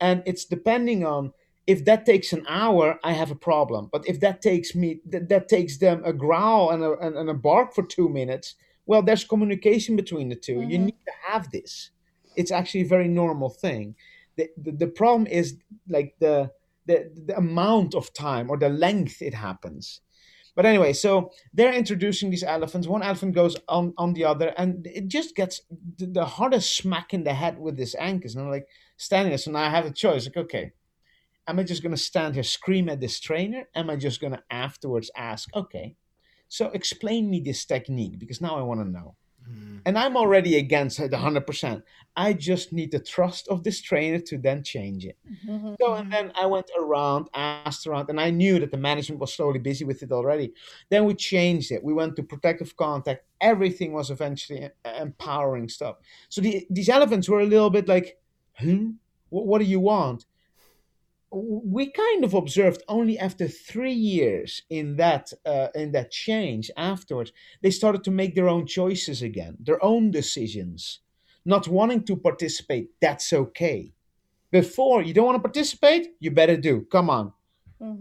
And it's depending on if that takes an hour, I have a problem. But if that takes me that, that takes them a growl and a, and, a bark for two minutes, well, there's communication between the 2 You mm-hmm. need to have this. It's actually a very normal thing. The, the, the problem is like the, the the amount of time or the length it happens. But anyway, so they're introducing these elephants. One elephant goes on, on the other, and it just gets the, the hardest smack in the head with this ankus. And I'm like standing there. So now I have a choice. Like, okay, am I just going to stand here, scream at this trainer? Am I just going to afterwards ask, okay, so explain me this technique because now I want to know. And I'm already against it 100%. I just need the trust of this trainer to then change it. So, and then I went around, asked around, and I knew that the management was slowly busy with it already. Then we changed it. We went to protective contact. Everything was eventually empowering stuff. So the, these elephants were a little bit like, hmm, what, what do you want? We kind of observed only after three years in that uh, in that change afterwards they started to make their own choices again their own decisions not wanting to participate. That's okay. Before you don't want to participate? You better do. Come on.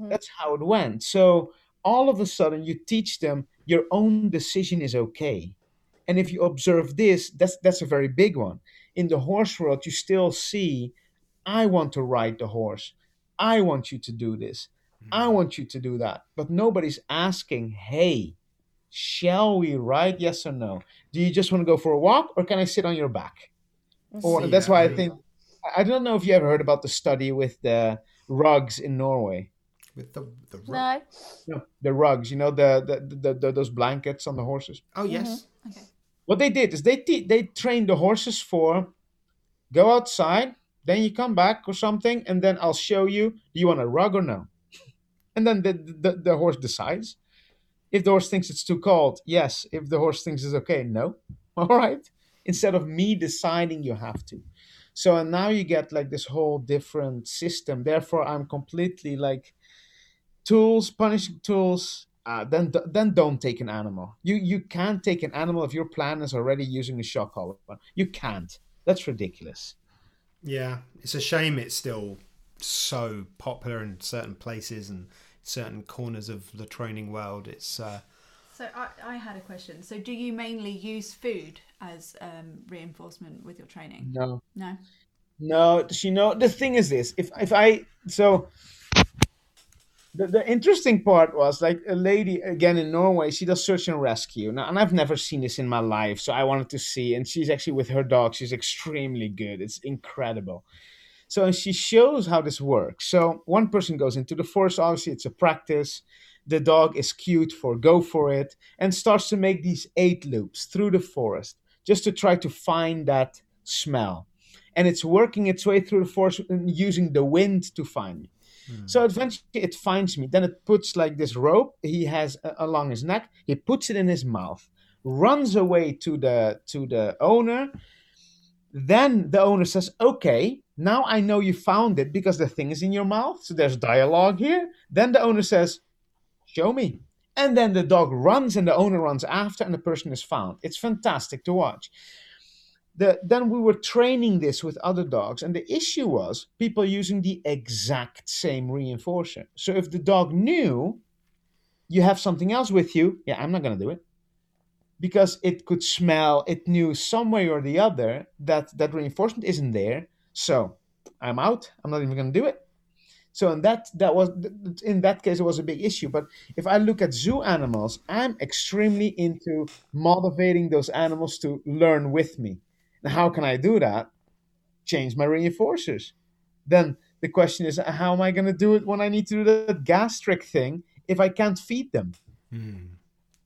That's how it went. So all of a sudden you teach them your own decision is okay. And if you observe this that's that's a very big one. In the horse world you still see i want to ride the horse I want you to do this. I hmm. want you to do that. But nobody's asking, hey, shall we ride? Yes or no? Do you just want to go for a walk or can I sit on your back? Or
See,
that's why I
I-
think I don't know if you ever heard about the study with the rugs in Norway.
With the the ro-
No.
No, the rugs, you know, the, the, the, the those blankets on the horses.
Oh mm-hmm. yes. Okay.
What they did is they te- they trained the horses for go outside, then you come back or something, and then I'll show you. Do you want a rug or no? And then the, the the horse decides. If the horse thinks it's too cold, yes. If the horse thinks it's okay, no. [laughs] All right. Instead of me deciding, you have to. So and now you get like this whole different system. Therefore, I'm completely like tools, punishing tools. Uh, then then don't take an animal. You you can't take an animal if your plan is already using a shock collar. You can't. That's ridiculous.
Yeah, it's a shame it's still so popular in certain places and certain corners of the training world. It's uh,
so I, I had a question. So do you mainly use food as um, reinforcement with your training?
No,
No.
no. You know the thing is this: if if I so the, the interesting part was like a lady again in Norway. She does search and rescue, now, and I've never seen this in my life, so I wanted to see. And she's actually with her dog. She's extremely good. It's incredible. So she shows how this works. So one person goes into the forest. Obviously, it's a practice. The dog is cute for go for it and starts to make these eight loops through the forest just to try to find that smell. And it's working its way through the forest using the wind to find So eventually it finds me. Then it puts like this rope he has uh, along his neck. He puts it in his mouth, runs away to the to the owner. Then the owner says, "Okay, now I know you found it because the thing is in your mouth. So there's dialogue here." Then the owner says, "Show me." And then the dog runs and the owner runs after, and the person is found. It's fantastic to watch the, then we were training this with other dogs. And the issue was people using the exact same reinforcer so if the dog knew you have something else with you yeah i'm not going to do it. Because it could smell it knew some way or the other that that reinforcement isn't there. So i'm out. I'm not even going to do it. So in that that was in that case it was a big issue. But if i look at zoo animals i'm extremely into motivating those animals to learn with me now, how can I do that? Change my reinforcers. Then the question is, how am I going to do it when I need to do that gastric thing if I can't feed them? Hmm.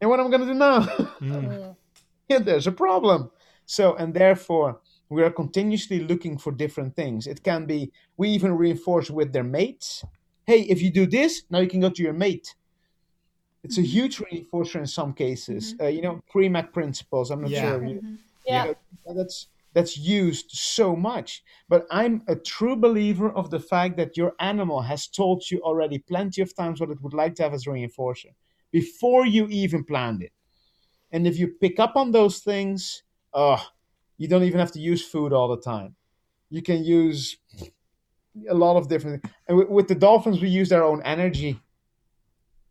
And what am I going to do now? Hmm. [laughs] yeah, there's a problem. So, and therefore, we are continuously looking for different things. It can be, we even reinforce with their mates. Hey, if you do this, now you can go to your mate. It's a hmm. huge reinforcer in some cases. Uh, you know, Premack principles. I'm not
Yeah.
sure. If you,
Yeah.
you know, that's that's used so much. But i'm a true believer of the fact that your animal has told you already plenty of times what it would like to have as reinforcer before you even planned it. And if you pick up on those things oh you don't even have to use food all the time. You can use a lot of different and with, with the dolphins we use their own energy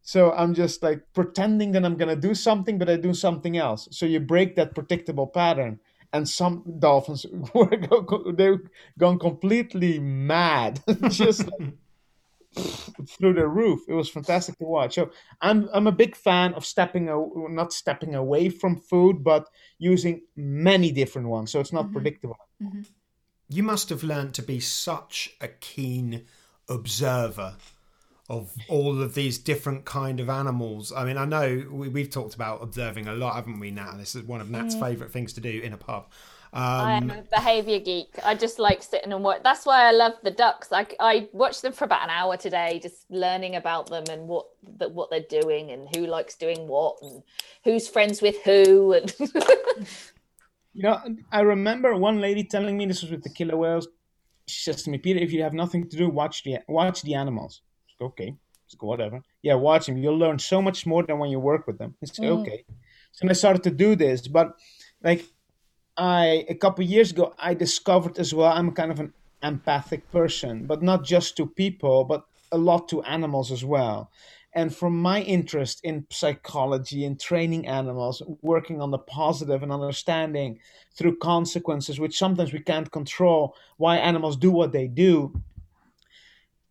so i'm just like pretending that i'm going to do something but i do something else. So you break that predictable pattern and some dolphins [laughs] were go, go- they've gone completely mad [laughs] just like, [laughs] through the roof. It was fantastic to watch. So i'm i'm a big fan of stepping a, not stepping away from food but using many different ones so it's not mm-hmm. predictable. Mm-hmm.
You must have learned to be such a keen observer of all of these different kind of animals. I mean, I know we, we've talked about observing a lot, haven't we? Now, this is one of Nat's favourite things to do in a pub.
I am
Um,
a behaviour geek. I just like sitting and watch. That's why I love the ducks. I, I watched them for about an hour today, just learning about them and what the, what they're doing and who likes doing what and who's friends with who. And [laughs]
You know, I remember one lady telling me this was with the killer whales. She says to me, "Peter, if you have nothing to do, watch the watch the animals." Okay, whatever. Yeah, watch them. You'll learn so much more than when you work with them. I said, mm-hmm. okay. So I started to do this, but like I a couple years ago, I discovered as well. I'm kind of an empathic person, but not just to people, but a lot to animals as well. And from my interest in psychology and training animals, working on the positive and understanding through consequences, which sometimes we can't control, why animals do what they do.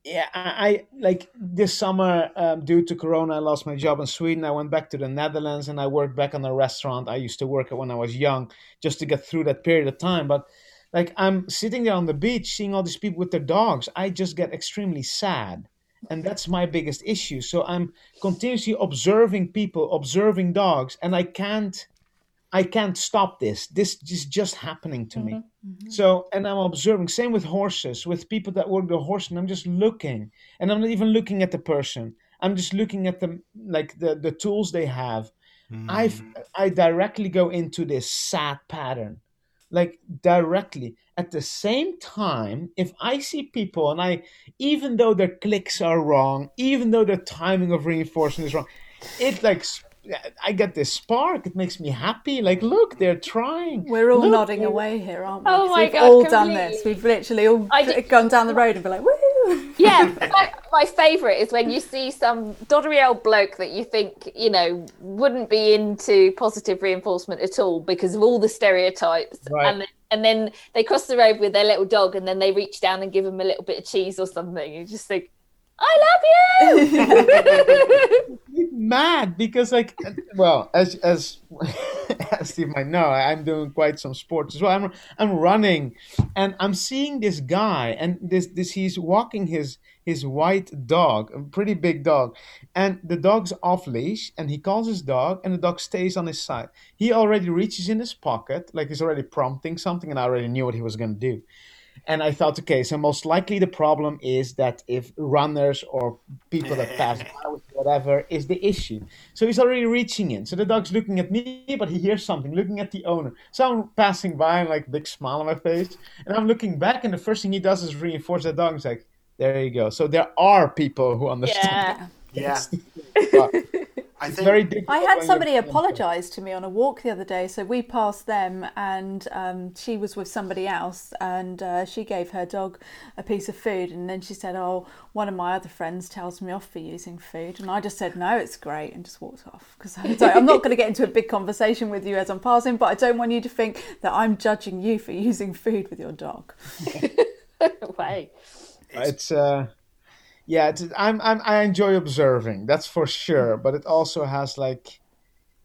Yeah, I, I like this summer um, due to Corona, I lost my job in Sweden. I went back to the Netherlands and I worked back on a restaurant I used to work at when I was young, just to get through that period of time. But like I'm sitting there on the beach, seeing all these people with their dogs, I just get extremely sad and that's my biggest issue so i'm continuously observing people observing dogs and i can't i can't stop this. This is just happening to me. Mm-hmm, mm-hmm. So and i'm observing. Same with horses with people that work the horse and i'm just looking. And i'm not even looking at the person. I'm just looking at them like the the tools they have. I've hmm. i directly go into this sad pattern. Like directly. At the same time, if I see people and I, even though their clicks are wrong, even though their timing of reinforcement is wrong, it like sp- I get this spark. It makes me happy. Like, look, they're trying.
We're all
Look,
nodding
they're-
away here, aren't we?
Oh
'Cause
my
We've
God,
all done this. We've literally all
I
g- gone down the road and be like, woo! [laughs]
Yeah, [laughs] my, my favourite is when you see some doddery old bloke that you think, you know, wouldn't be into positive reinforcement at all because of all the stereotypes.
Right.
And, then, and then they cross the road with their little dog and then they reach down and give him a little bit of cheese or something. You just think, I love you! [laughs]
mad because like well as as [laughs] as Steve might know I'm doing quite some sports as well. I'm I'm running and I'm seeing this guy and this this he's walking his his white dog a pretty big dog and the dog's off leash and he calls his dog and the dog stays on his side. He already reaches in his pocket like he's already prompting something and I already knew what he was going to do and I thought, okay, so most likely the problem is that if runners or people that pass [laughs] by whatever is the issue. So he's already reaching in. So the dog's looking at me, but he hears something, looking at the owner. So I'm passing by and like big smile on my face. And I'm looking back, and the first thing he does is reinforce the dog. He's like, there you go. So there are people who understand.
Yeah. [laughs]
Yeah,
But
I
it's
think
very difficult.
I had somebody apologise to me on a walk the other day. So we passed them, and um, she was with somebody else, and uh, she gave her dog a piece of food, and then she said, "Oh, one of my other friends tells me off for using food," and I just said, "No, it's great," and just walked off because I was like, I'm not going to get into a big conversation with you as I'm passing, but I don't want you to think that I'm judging you for [laughs] using food with your dog. [laughs] [laughs]
Way.
it's uh yeah it's, I'm, I'm i enjoy observing that's for sure but it also has like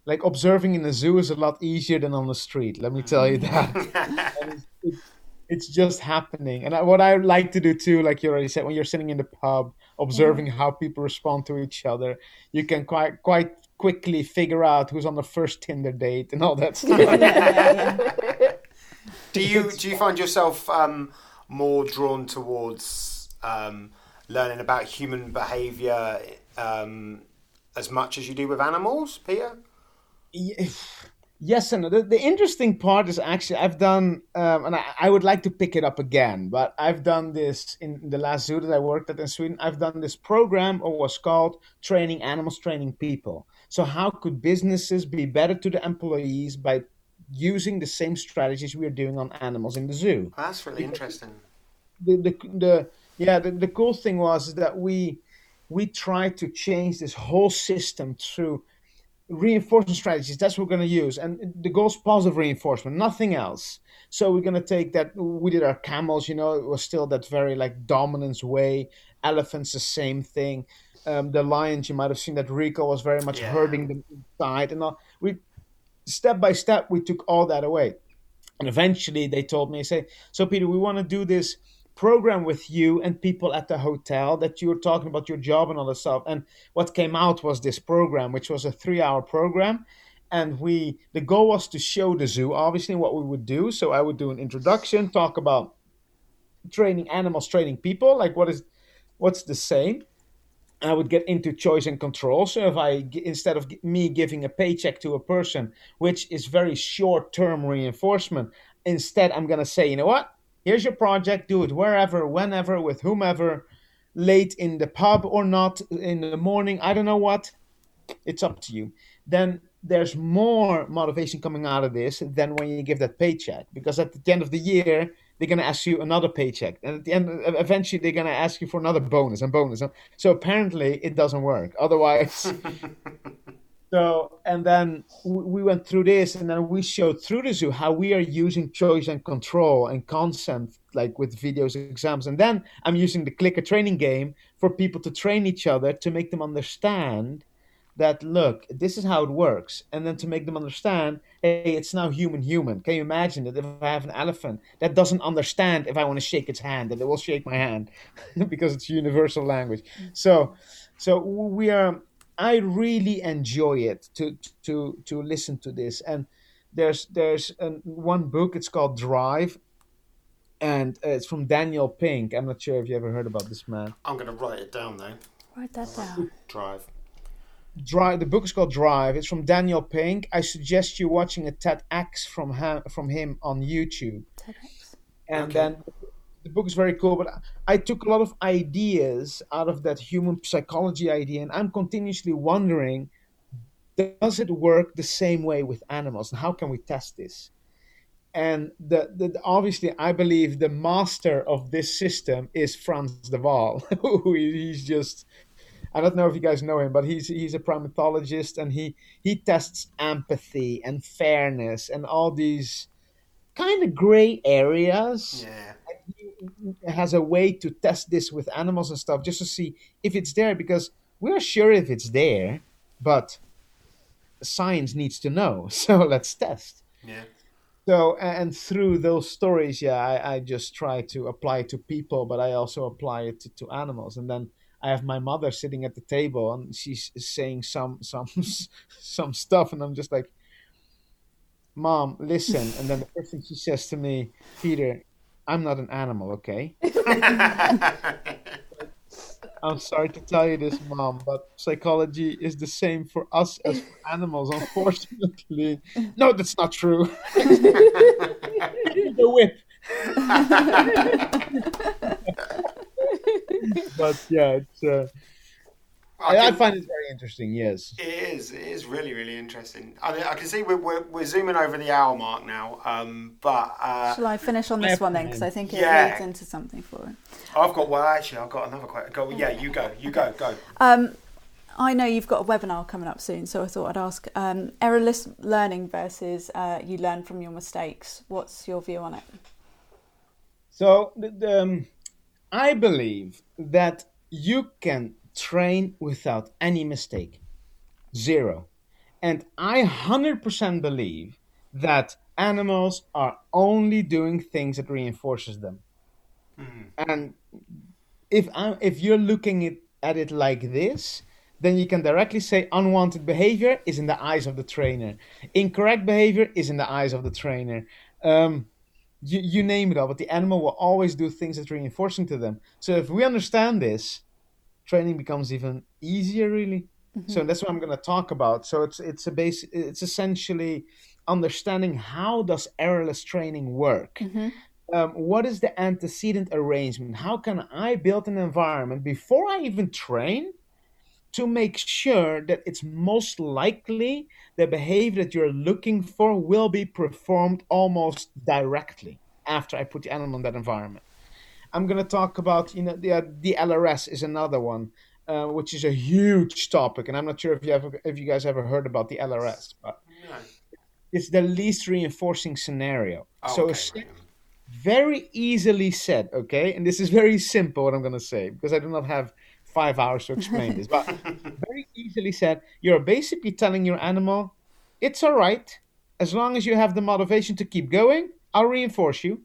like observing in the zoo is a lot easier than on the street let me tell you that. [laughs] It's, it's, it's just happening. And I, what i like to do too like you already said when you're sitting in the pub observing how people respond to each other you can quite quite quickly figure out who's on the first tinder date and all that [laughs] stuff.
Yeah, yeah.
Do you do you find yourself um, more drawn towards um, learning about human behaviour um, as much as you do with animals, Peter?
Yes and. The, the interesting part is actually I've done, um, and I, I would like to pick it up again, but I've done this in the last zoo that I worked at in Sweden. I've done this program, or was called Training Animals, Training People. So how could businesses be better to the employees by using the same strategies we are doing on animals in the zoo?
That's really interesting.
the, the, the yeah the, the cool thing was that we we tried to change this whole system through reinforcement strategies. That's what we're going to use. And the goal is positive reinforcement nothing else. So we're going to take that we did our camels you know it was still that very like dominance way. Elephants the same thing. Um, the lions you might have seen that Rico was very much
Yeah.
herding them inside and all. we step by step we took all that away. And eventually they told me, say, so Peter, we want to do this program with you and people at the hotel that you were talking about your job and all that stuff. And what came out was this program, which was a three hour program. And we the goal was to show the zoo obviously what we would do. So I would do an introduction, talk about training animals, training people, like what is what's the same. I would get into choice and control. So if I instead of me giving a paycheck to a person, which is very short term reinforcement, instead I'm gonna say, you know what? Here's your project. Do it wherever, whenever, with whomever, late in the pub or not, in the morning. I don't know what. It's up to you. Then there's more motivation coming out of this than when you give that paycheck, because at the end of the year they're gonna ask you another paycheck, and at the end, eventually they're gonna ask you for another bonus and bonus. So apparently it doesn't work. Otherwise, [laughs] so and then we went through this, and then we showed through the zoo how we are using choice and control and consent, like with videos, exams, and then I'm using the clicker training game for people to train each other to make them understand that look, this is how it works, and then to make them understand, hey, it's now human human. Can you imagine that if I have an elephant that doesn't understand if I want to shake its hand, that it will shake my hand [laughs] because it's universal language. So, so we are. I really enjoy it to to to listen to this, and there's there's an, one book. It's called Drive, and uh, it's from Daniel Pink. I'm not sure if you ever heard about this man.
I'm going to write it down though.
Write that down.
Drive.
Drive. The book is called Drive. It's from Daniel Pink. I suggest you watching a TEDx from him, from him on YouTube. TEDx. And
Okay.
then the book is very cool. But I took a lot of ideas out of that human psychology idea, and I'm continuously wondering: Does it work the same way with animals, and how can we test this? And the, the obviously, I believe the master of this system is Frans de Waal. [laughs] he's just I don't know if you guys know him, but he's he's a primatologist and he he tests empathy and fairness and all these kind of gray areas.
Yeah.
Has a way to test this with animals and stuff just to see if it's there because we're sure if it's there, but science needs to know. [laughs] So let's test.
Yeah.
So and through those stories, yeah, I, I just try to apply it to people, but I also apply it to, to animals. And then I have my mother sitting at the table, and she's saying some some [laughs] some stuff, and I'm just like, "Mom, listen." And then the first thing she says to me, Peter, I'm not an animal, okay? [laughs] I'm sorry to tell you this, Mom, but psychology is the same for us as for animals, unfortunately. [laughs] No, that's not true. [laughs] the whip. but yeah, it's. Uh, I, I
can-
find it very interesting. Yes.
It is. It is really, really interesting. I, mean, I can see we're, we're, we're zooming over the hour mark now. Um, but uh,
Shall I finish on this one then? Because I think it
Yeah.
leads into something for it.
I've got. Well, actually, I've got another question. Go. Yeah, you go. You go. Go.
Um, I know you've got a webinar coming up soon, so I thought I'd ask um, errorless learning versus uh, you learn from your mistakes. What's your view on it?
So the, the, um, I believe that you can train without any mistake, zero, and I hundred percent believe that animals are only doing things that reinforces them. Mm-hmm. And if I'm, if you're looking it, at it like this, then you can directly say unwanted behavior is in the eyes of the trainer, incorrect behavior is in the eyes of the trainer. Um, you, you name it all, but the animal will always do things that's reinforcing to them. So if we understand this, training becomes even easier, really. So that's what I'm going to talk about. So it's it's a base. It's essentially understanding how does errorless training work. Um, what is the antecedent arrangement? How can I build an environment before I even train to make sure that it's most likely the behavior that you're looking for will be performed almost directly after I put the animal in that environment. I'm going to talk about, you know, the, uh, the LRS is another one, uh, which is a huge topic, and I'm not sure if you ever, if you guys ever heard about the LRS, but it's the least reinforcing scenario.
Oh,
so
okay,
it's very easily said, okay, and this is very simple what I'm going to say because I do not have five hours to explain this, but [laughs] very easily said, you're basically telling your animal, it's all right as long as you have the motivation to keep going. I'll reinforce you.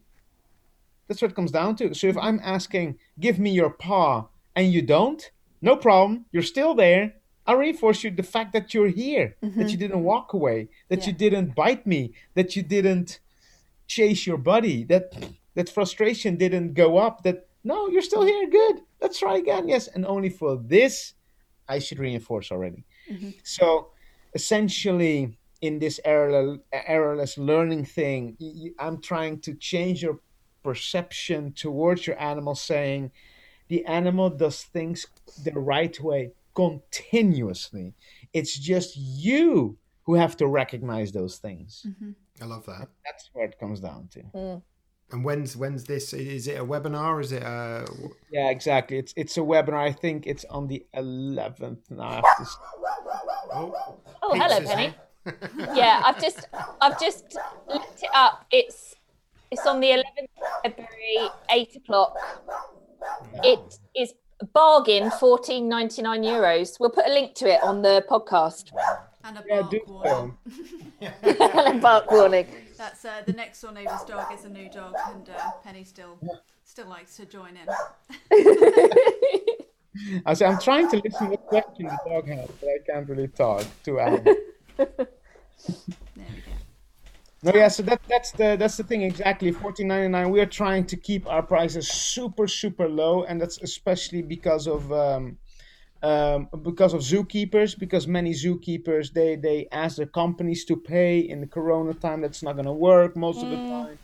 That's what it comes down to. So if I'm asking, give me your paw, and you don't, no problem. You're still there. I'll reinforce you the fact that you're here, that mm-hmm. you didn't walk away, that you didn't bite me, that you didn't chase your buddy, that that frustration didn't go up, that no, you're still here, good. Let's try again. Yes, and only for this I should reinforce already. Mm-hmm. So essentially in this errorless learning thing, I'm trying to change your perception towards your animal, saying the animal does things the right way continuously. It's just you who have to recognize those things. Mm-hmm.
I love that.
That's where it comes down to. Mm.
And when's when's this? Is it a webinar? Is it a?
Yeah, exactly. It's it's a webinar. I think it's on the 11th. Now I have to
Oh,
Oh, hello, Penny. [laughs] yeah, I've just I've just looked it up. It's it's on the 11th of February, eight o'clock. It is bargain fourteen ninety nine euros. We'll put a link to it on the podcast.
And a bark
do
warning.
so. [laughs] [laughs]
Bark warning.
That's uh, the next door neighbour's dog is a new dog, and uh, Penny still still likes to join in. [laughs]
I say I'm trying to listen to what question the dog has, but I can't really talk to animals.
There we go.
No, yeah. So that that's the that's the thing exactly. Fourteen ninety nine. We are trying to keep our prices super super low, and that's especially because of um, um, because of zookeepers, because many zookeepers they they ask their companies to pay in the Corona time. That's not going to work most of the time.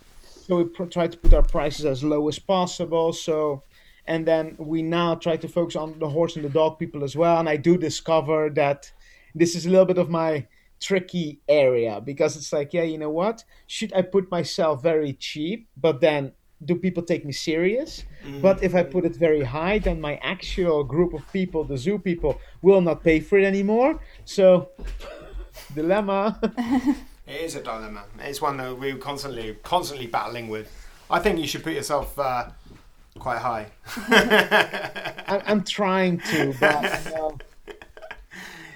So we pr- try to put our prices as low as possible. So, and then we now try to focus on the horse and the dog people as well. And I do discover that this is a little bit of my tricky area because it's like, yeah, you know what? Should I put myself very cheap, but then do people take me serious? But if I put it very high, then my actual group of people, the zoo people, will not pay for it anymore. So, [laughs] dilemma. [laughs]
It is a dilemma. It's one that we're constantly, constantly battling with. I think you should put yourself uh, quite high. [laughs]
I, I'm trying to, but you know,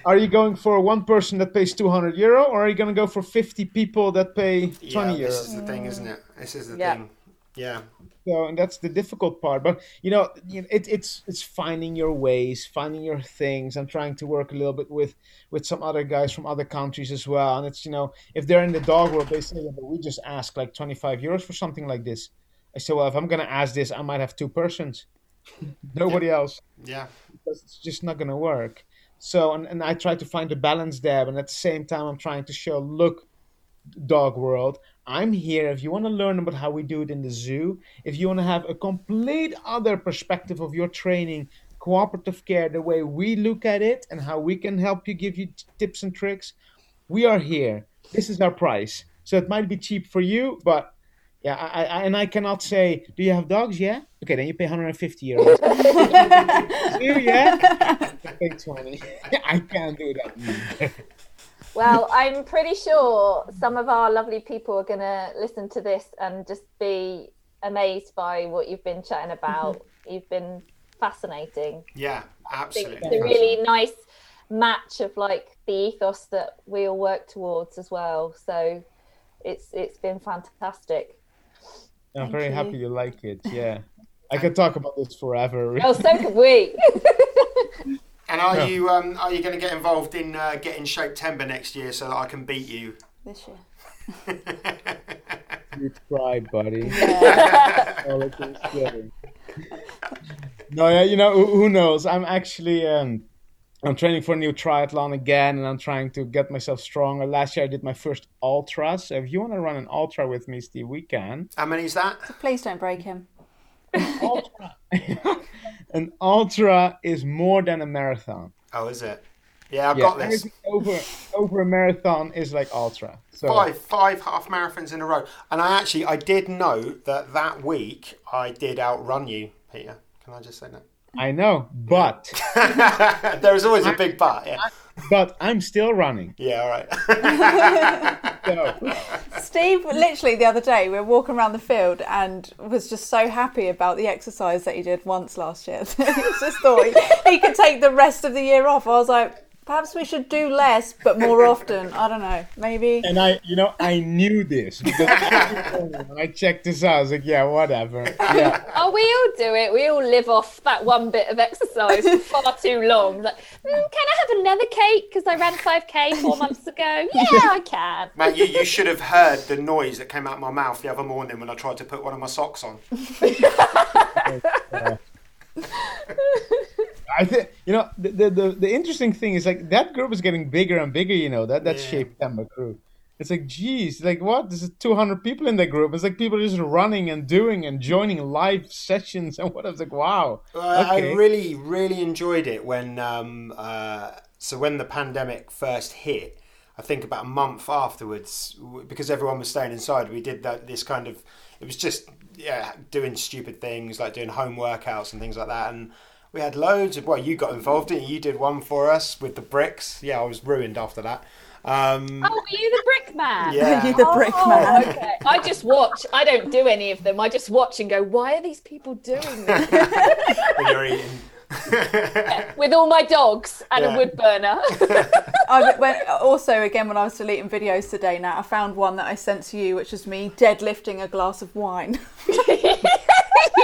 are you going for one person that pays 200 euro, or are you going to go for 50 people that pay 20
yeah,
euro?
this is the thing, isn't it? This is the
Yeah.
thing. Yeah.
So, and that's the difficult part. But you know, you know, it, it's it's finding your ways, finding your things. I'm trying to work a little bit with with some other guys from other countries as well. And it's you know, if they're in the dog world, they say, yeah, but we just ask like 25 euros for something like this. I say, well, if I'm gonna ask this, I might have two persons, [laughs] nobody else.
Yeah.
because it's just not going to work. So, and, and I try to find a balance there, and at the same time, I'm trying to show, look, dog world, I'm here. If you want to learn about how we do it in the zoo, if you want to have a complete other perspective of your training, cooperative care, the way we look at it, and how we can help you, give you tips and tricks, we are here. This is our price. So it might be cheap for you, but yeah, I, I, and I cannot say, do you have dogs? Yeah. Okay, then you pay 150 euros. [laughs] do yeah? I pay 20. [laughs] I can't do that. [laughs]
Well, I'm pretty sure some of our lovely people are going to listen to this and just be amazed by what you've been chatting about. You've been fascinating.
Yeah. Absolutely.
it's a really nice match of like the ethos that we all work towards as well. So it's it's been fantastic.
I'm
Thank
very
you.
happy you like it. [laughs] Yeah. I could talk about this forever.
Oh, so could we. [laughs]
And are
Yeah.
you um, are you going to get involved in uh, getting Shape Timber next year so that I can beat you?
This year. [laughs]
You try, buddy.
Yeah.
All I can say. no, yeah, you know who, who knows? I'm actually um, I'm training for a new triathlon again, and I'm trying to get myself stronger. Last year I did my first ultra, so if you want to run an ultra with me, Steve, we can.
How many is that?
Please don't break him.
Ultra. [laughs] an ultra is more than a marathon.
Oh, is it? Yeah, I've
Yeah,
got this.
Over over a marathon is like ultra. So
Five, five half marathons in a row. And I actually, I did know that that week I did outrun you, Peter. Can I just say that?
I know, but [laughs]
there is always a big but. Yeah,
but I'm still running.
yeah all right. [laughs]
So
Steve, literally the other day, we were walking around the field and was just so happy about the exercise that he did once last year. [laughs] he just thought he, he could take the rest of the year off. I was like, perhaps we should do less but more [laughs] often. I don't know, maybe.
and I, you know, I knew this because when I checked this out, I was like, yeah, whatever. Yeah, [laughs]
oh, we all do it. We all live off that one bit of exercise for far [laughs] too long. Like, "Mm, can I have another cake because I ran 5k four months ago? Yeah, I can.
Mate, you, you should have heard the noise that came out of my mouth the other morning when I tried to put one of my socks on.
I think you know the, the the the interesting thing is like that group is getting bigger and bigger. You know that that
Yeah.
Shape Temper crew. It's like, geez, like what? There's 200 people in that group. It's like people just running and doing and joining live sessions [laughs] and what. I was like, wow.
I-
Okay.
I really, really enjoyed it when. Um, uh, so when the pandemic first hit, I think about a month afterwards, because everyone was staying inside, we did that. This kind of, it was just yeah, doing stupid things like doing home workouts and things like that, and. We had loads of. Well, you got involved in. You did one for us with the bricks. Yeah, I was ruined after that. Um,
Oh, were you the brick man?
yeah. [laughs]
you the brick
Oh,
man.
okay. I just watch. I don't do any of them. I just watch and go, why are these people doing this? [laughs]
you're eating.
With all my dogs and
Yeah.
a wood burner. [laughs]
I went, also, again, when I was deleting videos today, now I found one that I sent to you, which was me deadlifting a glass of wine.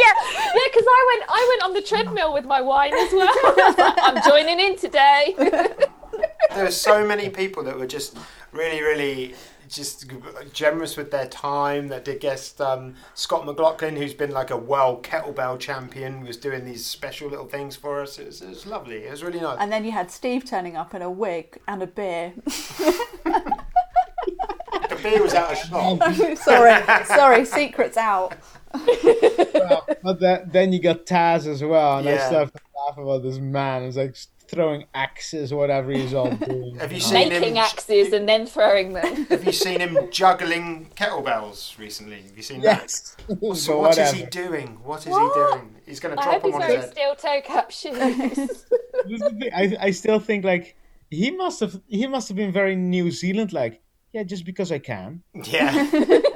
Yeah, yeah, because I went, I went on the treadmill with my wine as well. [laughs] I was like, I'm joining in today. [laughs]
there were so many people that were just really, really just generous with their time. That did guest um, Scott McLaughlin, who's been like a world kettlebell champion, was doing these special little things for us. It was, it was lovely. It was really nice.
And then you had Steve turning up in a wig and a beer. [laughs]
the beer was out of shop. [laughs]
sorry, sorry, secrets out.
Well, but that, then you got Taz as well, and I
Yeah.
still have to laugh about this man. It's like throwing axes, whatever he's all [laughs] doing.
Have you seen him?
Making axes and then throwing them. [laughs]
Have you seen him juggling kettlebells recently? Have you seen
Yes.
that? So
so
what is
whatever.
he doing? What is
What?
he doing? He's going to
I
drop
hope
them
he's
on his
wearing
head.
steel toe cap shoes.
This is the thing, I, I still think like he must have he must have been very New Zealand like yeah just because I can
Yeah. [laughs]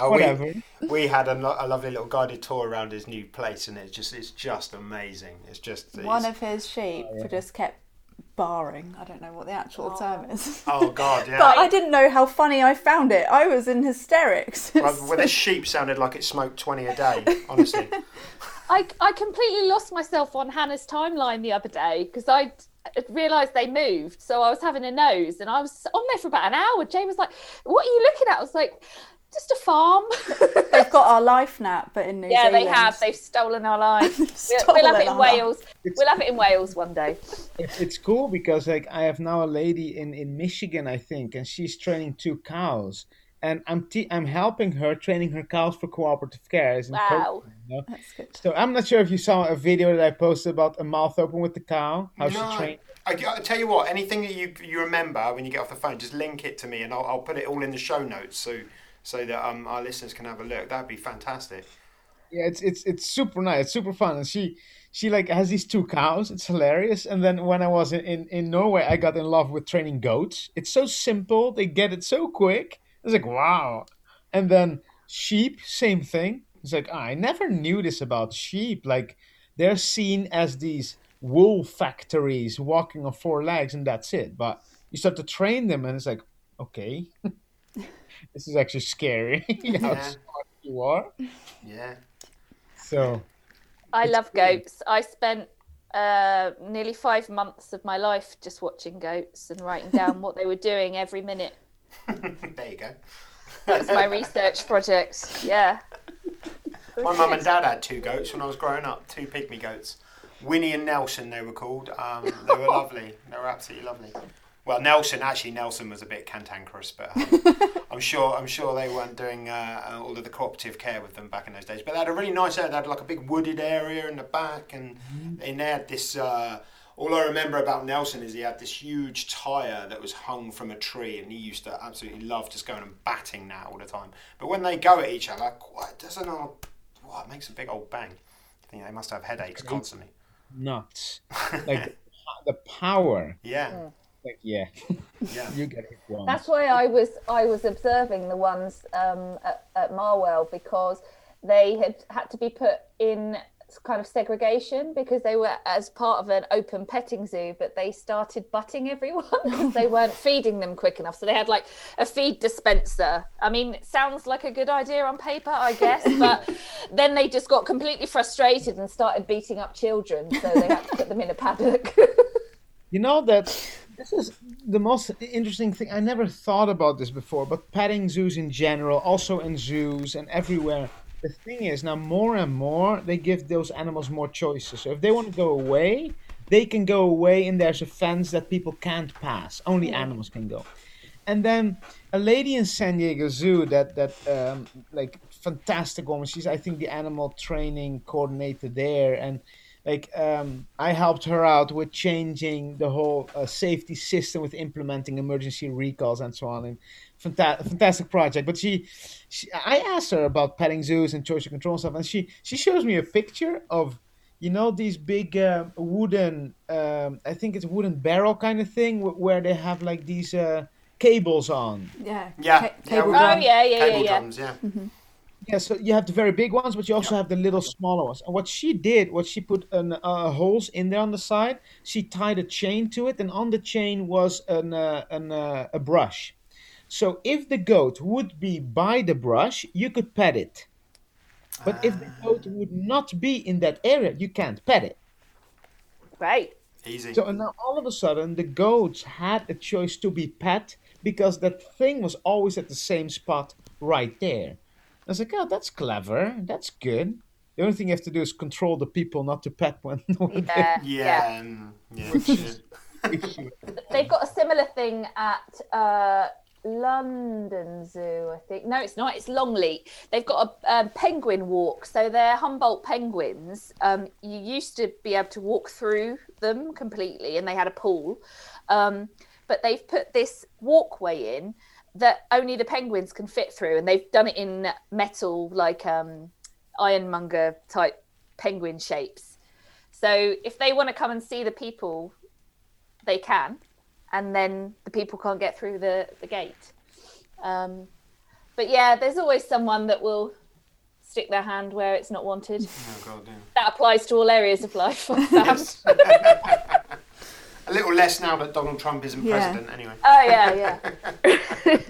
Oh,
whatever
we, we had a, lo- a lovely little guided tour around his new place, and it's just it's just amazing. It's just it's,
One of his sheep oh, just kept barring. I don't know what the actual oh. term is.
oh god, yeah. [laughs]
But I didn't know how funny I found it. I was in hysterics.
well, well, [laughs] the sheep sounded like it smoked twenty a day. Honestly,
I, I completely lost myself on Hannah's timeline the other day because I realised they moved. So I was having a nose and I was on there for about an hour. Jane was like, What are you looking at? I was like, Just a farm. [laughs]
They've got our life nap, but in New
yeah,
Zealand.
they have. They've stolen our lives. [laughs] we'll,
Stolen
we'll have it in Wales.
It's-
We'll have it in Wales one day.
it's, it's cool because like I have now a lady in in Michigan I think and she's training two cows and I'm te- I'm helping her training her cows for cooperative care
Wow.
coaching, you know?
That's good.
So I'm not sure if you saw a video that I posted about a mouth open with the cow how
No.
she trained
I, I tell you what, anything that you you remember when you get off the phone, just link it to me, and I'll, I'll put it all in the show notes so so that um, our listeners can have a look. That'd be fantastic.
yeah it's it's it's super nice it's super fun and she she like has these two cows it's hilarious and then when i was in, in in norway i got in love with training goats it's so simple they get it so quick it's like wow and then sheep same thing it's like "Ah, i never knew this about sheep like they're seen as these wool factories walking on four legs and that's it but you start to train them and it's like okay [laughs] this is actually scary [laughs] [laughs] how
Yeah.
smart you are
Yeah.
so
I love
cool.
goats. I spent uh, nearly five months of my life just watching goats and writing down what they were doing every minute. [laughs]
there you go.
That's my research project. Yeah.
My mum and dad had two goats when I was growing up, two pygmy goats. Winnie and Nelson, they were called. Um, they were lovely. They were absolutely lovely. Well, Nelson actually Nelson was a bit cantankerous, but um, [laughs] I'm sure I'm sure they weren't doing uh, all of the cooperative care with them back in those days. But they had a really nice area. They had like a big wooded area in the back, and and they had this. Uh, all I remember about Nelson is he had this huge tire that was hung from a tree, and he used to absolutely love just going and batting that all the time. But when they go at each other, what doesn't old, what makes a big old bang? I think they must have headaches constantly.
nuts. [laughs] Like the, the power.
Yeah,
Like yeah, [laughs]
yeah.
you get it wrong.
That's why I was I was observing the ones um, at, at Marwell because they had had to be put in kind of segregation because they were as part of an open petting zoo, but they started butting everyone because [laughs] they [laughs] weren't feeding them quick enough. So they had like a feed dispenser. I mean, it sounds like a good idea on paper, I guess, [laughs] but then they just got completely frustrated and started beating up children. So they had to put them in a paddock.
You know that this is the most interesting thing. I never thought about this before, but petting zoos in general, also in zoos and everywhere. The thing is now more and more they give those animals more choices. So if they want to go away, they can go away, and there's a fence that people can't pass. Only animals can go. And then a lady in San Diego Zoo that that um, like fantastic woman. She's I think the animal training coordinator there, and like um, I helped her out with changing the whole uh, safety system with implementing emergency recalls and so on. And fanta- fantastic project. But she, she, I asked her about petting zoos and choice of control stuff, and she she shows me a picture of. You know these big um, wooden, um, I think it's a wooden barrel kind of thing, where they have like these uh, cables on.
Yeah.
Yeah,
Ca-
yeah,
cable
we-
oh
drum.
yeah, yeah, yeah,
Cable
yeah.
drums, yeah.
Yeah, so you have the very big ones, but you also have the little smaller ones. And what she did, was she put an, uh, holes in there on the side. She tied a chain to it, and on the chain was an, uh, an uh, a brush. So if the goat would be by the brush, you could pet it. But if the goat would not be in that area, you can't pet it.
Right.
Easy.
So and now all of a sudden, the goats had a choice to be pet because that thing was always at the same spot right there. I was like, oh, that's clever. That's good. The only thing you have to do is control the people not to pet when [laughs] when
Yeah,
Yeah. yeah. yeah. [laughs]
they- [laughs]
They've got a similar thing at uh, London Zoo, I think. No, it's not. It's Longleat. They've got a um, penguin walk. So they're Humboldt penguins. Um, you used to be able to walk through them completely, and they had a pool. Um, but they've put this walkway in that only the penguins can fit through, and they've done it in metal, like um, ironmonger type penguin shapes. So if they want to come and see the people, they can, and then the people can't get through the, the gate. Um, but yeah, there's always someone that will stick their hand where it's not wanted.
Oh, God, yeah.
That applies to all areas of life. [laughs] [laughs] Sam.
A little less now that Donald Trump isn't
Yeah.
president, anyway.
Oh yeah, yeah. [laughs]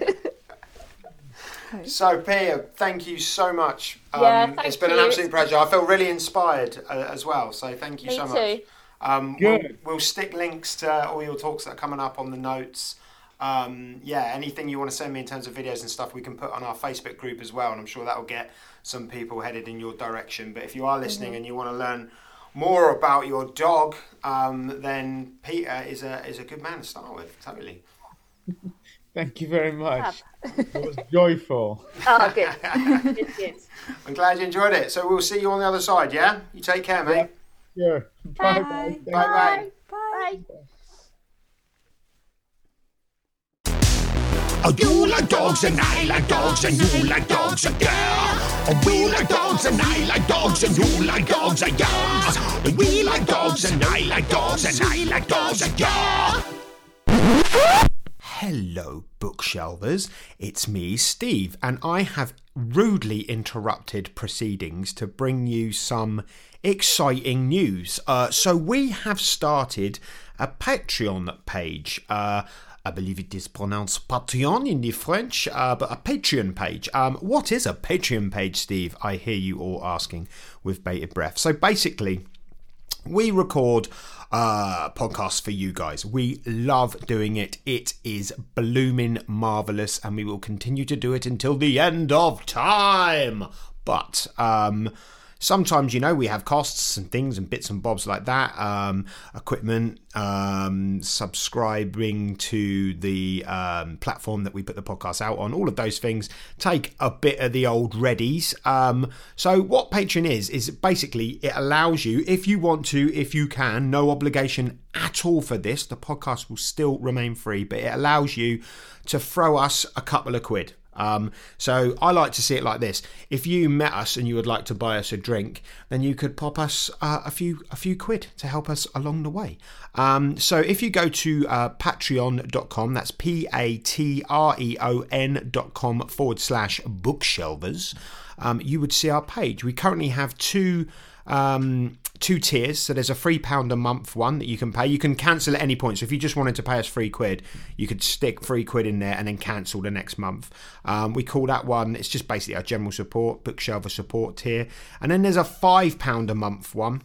So, Pia, thank you so much. Um,
Yeah, thank
it's been an absolute pleasure. I feel really inspired uh, as well. So, thank you
Me
so
too.
much. Um, we'll,
Good.
we'll stick links to all your talks that are coming up on the notes. Um, yeah, anything you want to send me in terms of videos and stuff, we can put on our Facebook group as well, and I'm sure that will get some people headed in your direction. But if you are listening
Mm-hmm.
and you want to learn more about your dog, um, then Peter is a is a good man to start with. Totally. [laughs]
Thank you very much. It was joyful. [laughs]
Oh, good. [laughs] good, good.
I'm glad you enjoyed it. So we'll see you on the other side. Yeah, you take care, mate.
Sure. Bye bye.
Bye bye.
Bye.
Oh, you like dogs and I like dogs and you like dogs, yeah. Oh, we like dogs and I like dogs and you like dogs, yeah. We like dogs and I like dogs and I like dogs, yeah.
Hello, bookshelvers. It's me, Steve, and I have rudely interrupted proceedings to bring you some exciting news. Uh, so, we have started a Patreon page. Uh, I believe it is pronounced Patreon in the French, uh, but a Patreon page. Um, what is a Patreon page, Steve? I hear you all asking with bated breath. So, basically, we record uh podcasts for you guys we love doing it it is blooming marvelous and we will continue to do it until the end of time but um sometimes you know we have costs and things and bits and bobs like that um equipment um subscribing to the um platform that we put the podcast out on all of those things. Take a bit of the old readies um so what patreon is is basically it allows you if you want to if you can no obligation at all for this the podcast will still remain free but it allows you to throw us a couple of quid um, so I like to see it like this: if you met us and you would like to buy us a drink, then you could pop us uh, a few a few quid to help us along the way. Um, so if you go to uh, Patreon.com, that's p a t r e o n dot com forward slash bookshelvers, um, you would see our page. We currently have two um, two tiers. So there's a three pound a month one that you can pay. You can cancel at any point. So if you just wanted to pay us three quid, you could stick three quid in there and then cancel the next month. Um, we call that one. It's just basically our general support, bookshelver support tier. And then there's a five pound a month one.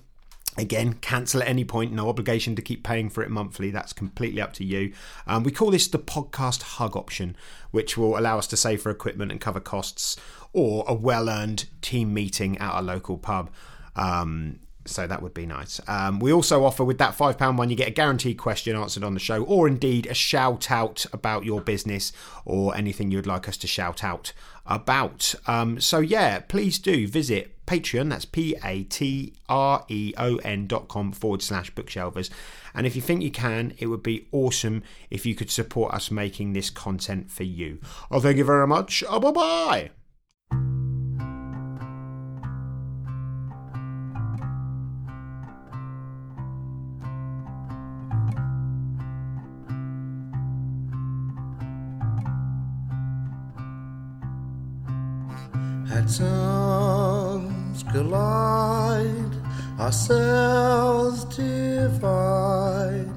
Again, cancel at any point, no obligation to keep paying for it monthly. That's completely up to you. Um, we call this the podcast hug option, which will allow us to save for equipment and cover costs or a well earned team meeting at a local pub. Um, so that would be nice. Um, we also offer with that £5 one, you get a guaranteed question answered on the show, or indeed a shout out about your business or anything you'd like us to shout out about. Um, so yeah, please do visit Patreon, that's P A T R E O N dot com forward slash bookshelvers. And if you think you can, it would be awesome if you could support us making this content for you. Oh, thank you very much. Oh, bye bye.
Atoms collide, ourselves divide,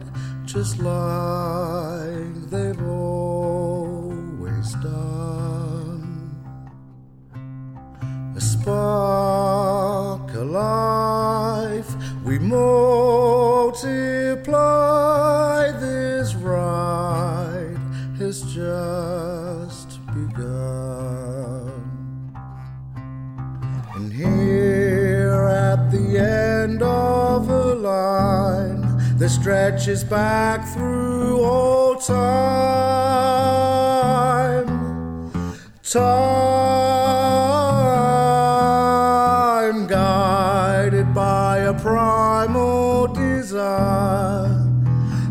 just like they've always done. A spark alive, we multiply. This ride has just end of a line that stretches back through all time. Time guided by a primal desire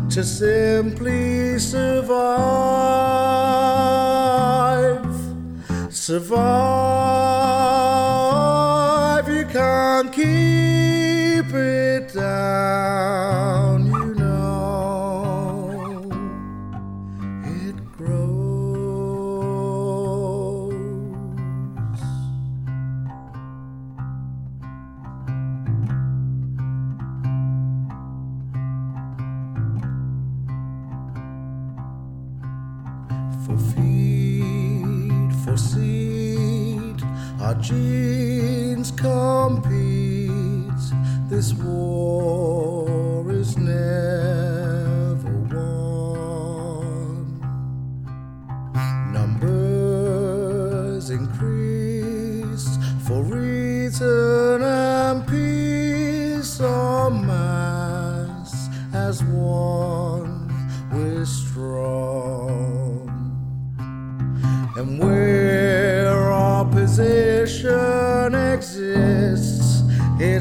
to simply survive. Survive, uh,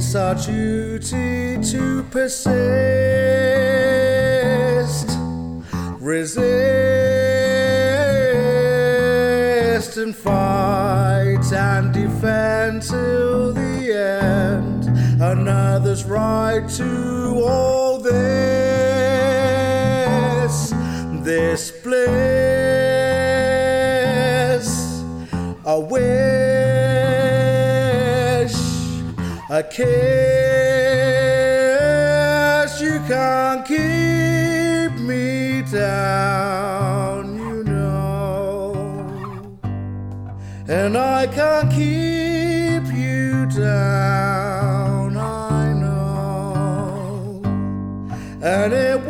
it's our duty to persist, resist, and fight and defend till the end. Another's right to all a kiss. You can't keep me down, you know, and I can't keep you down, I know, and it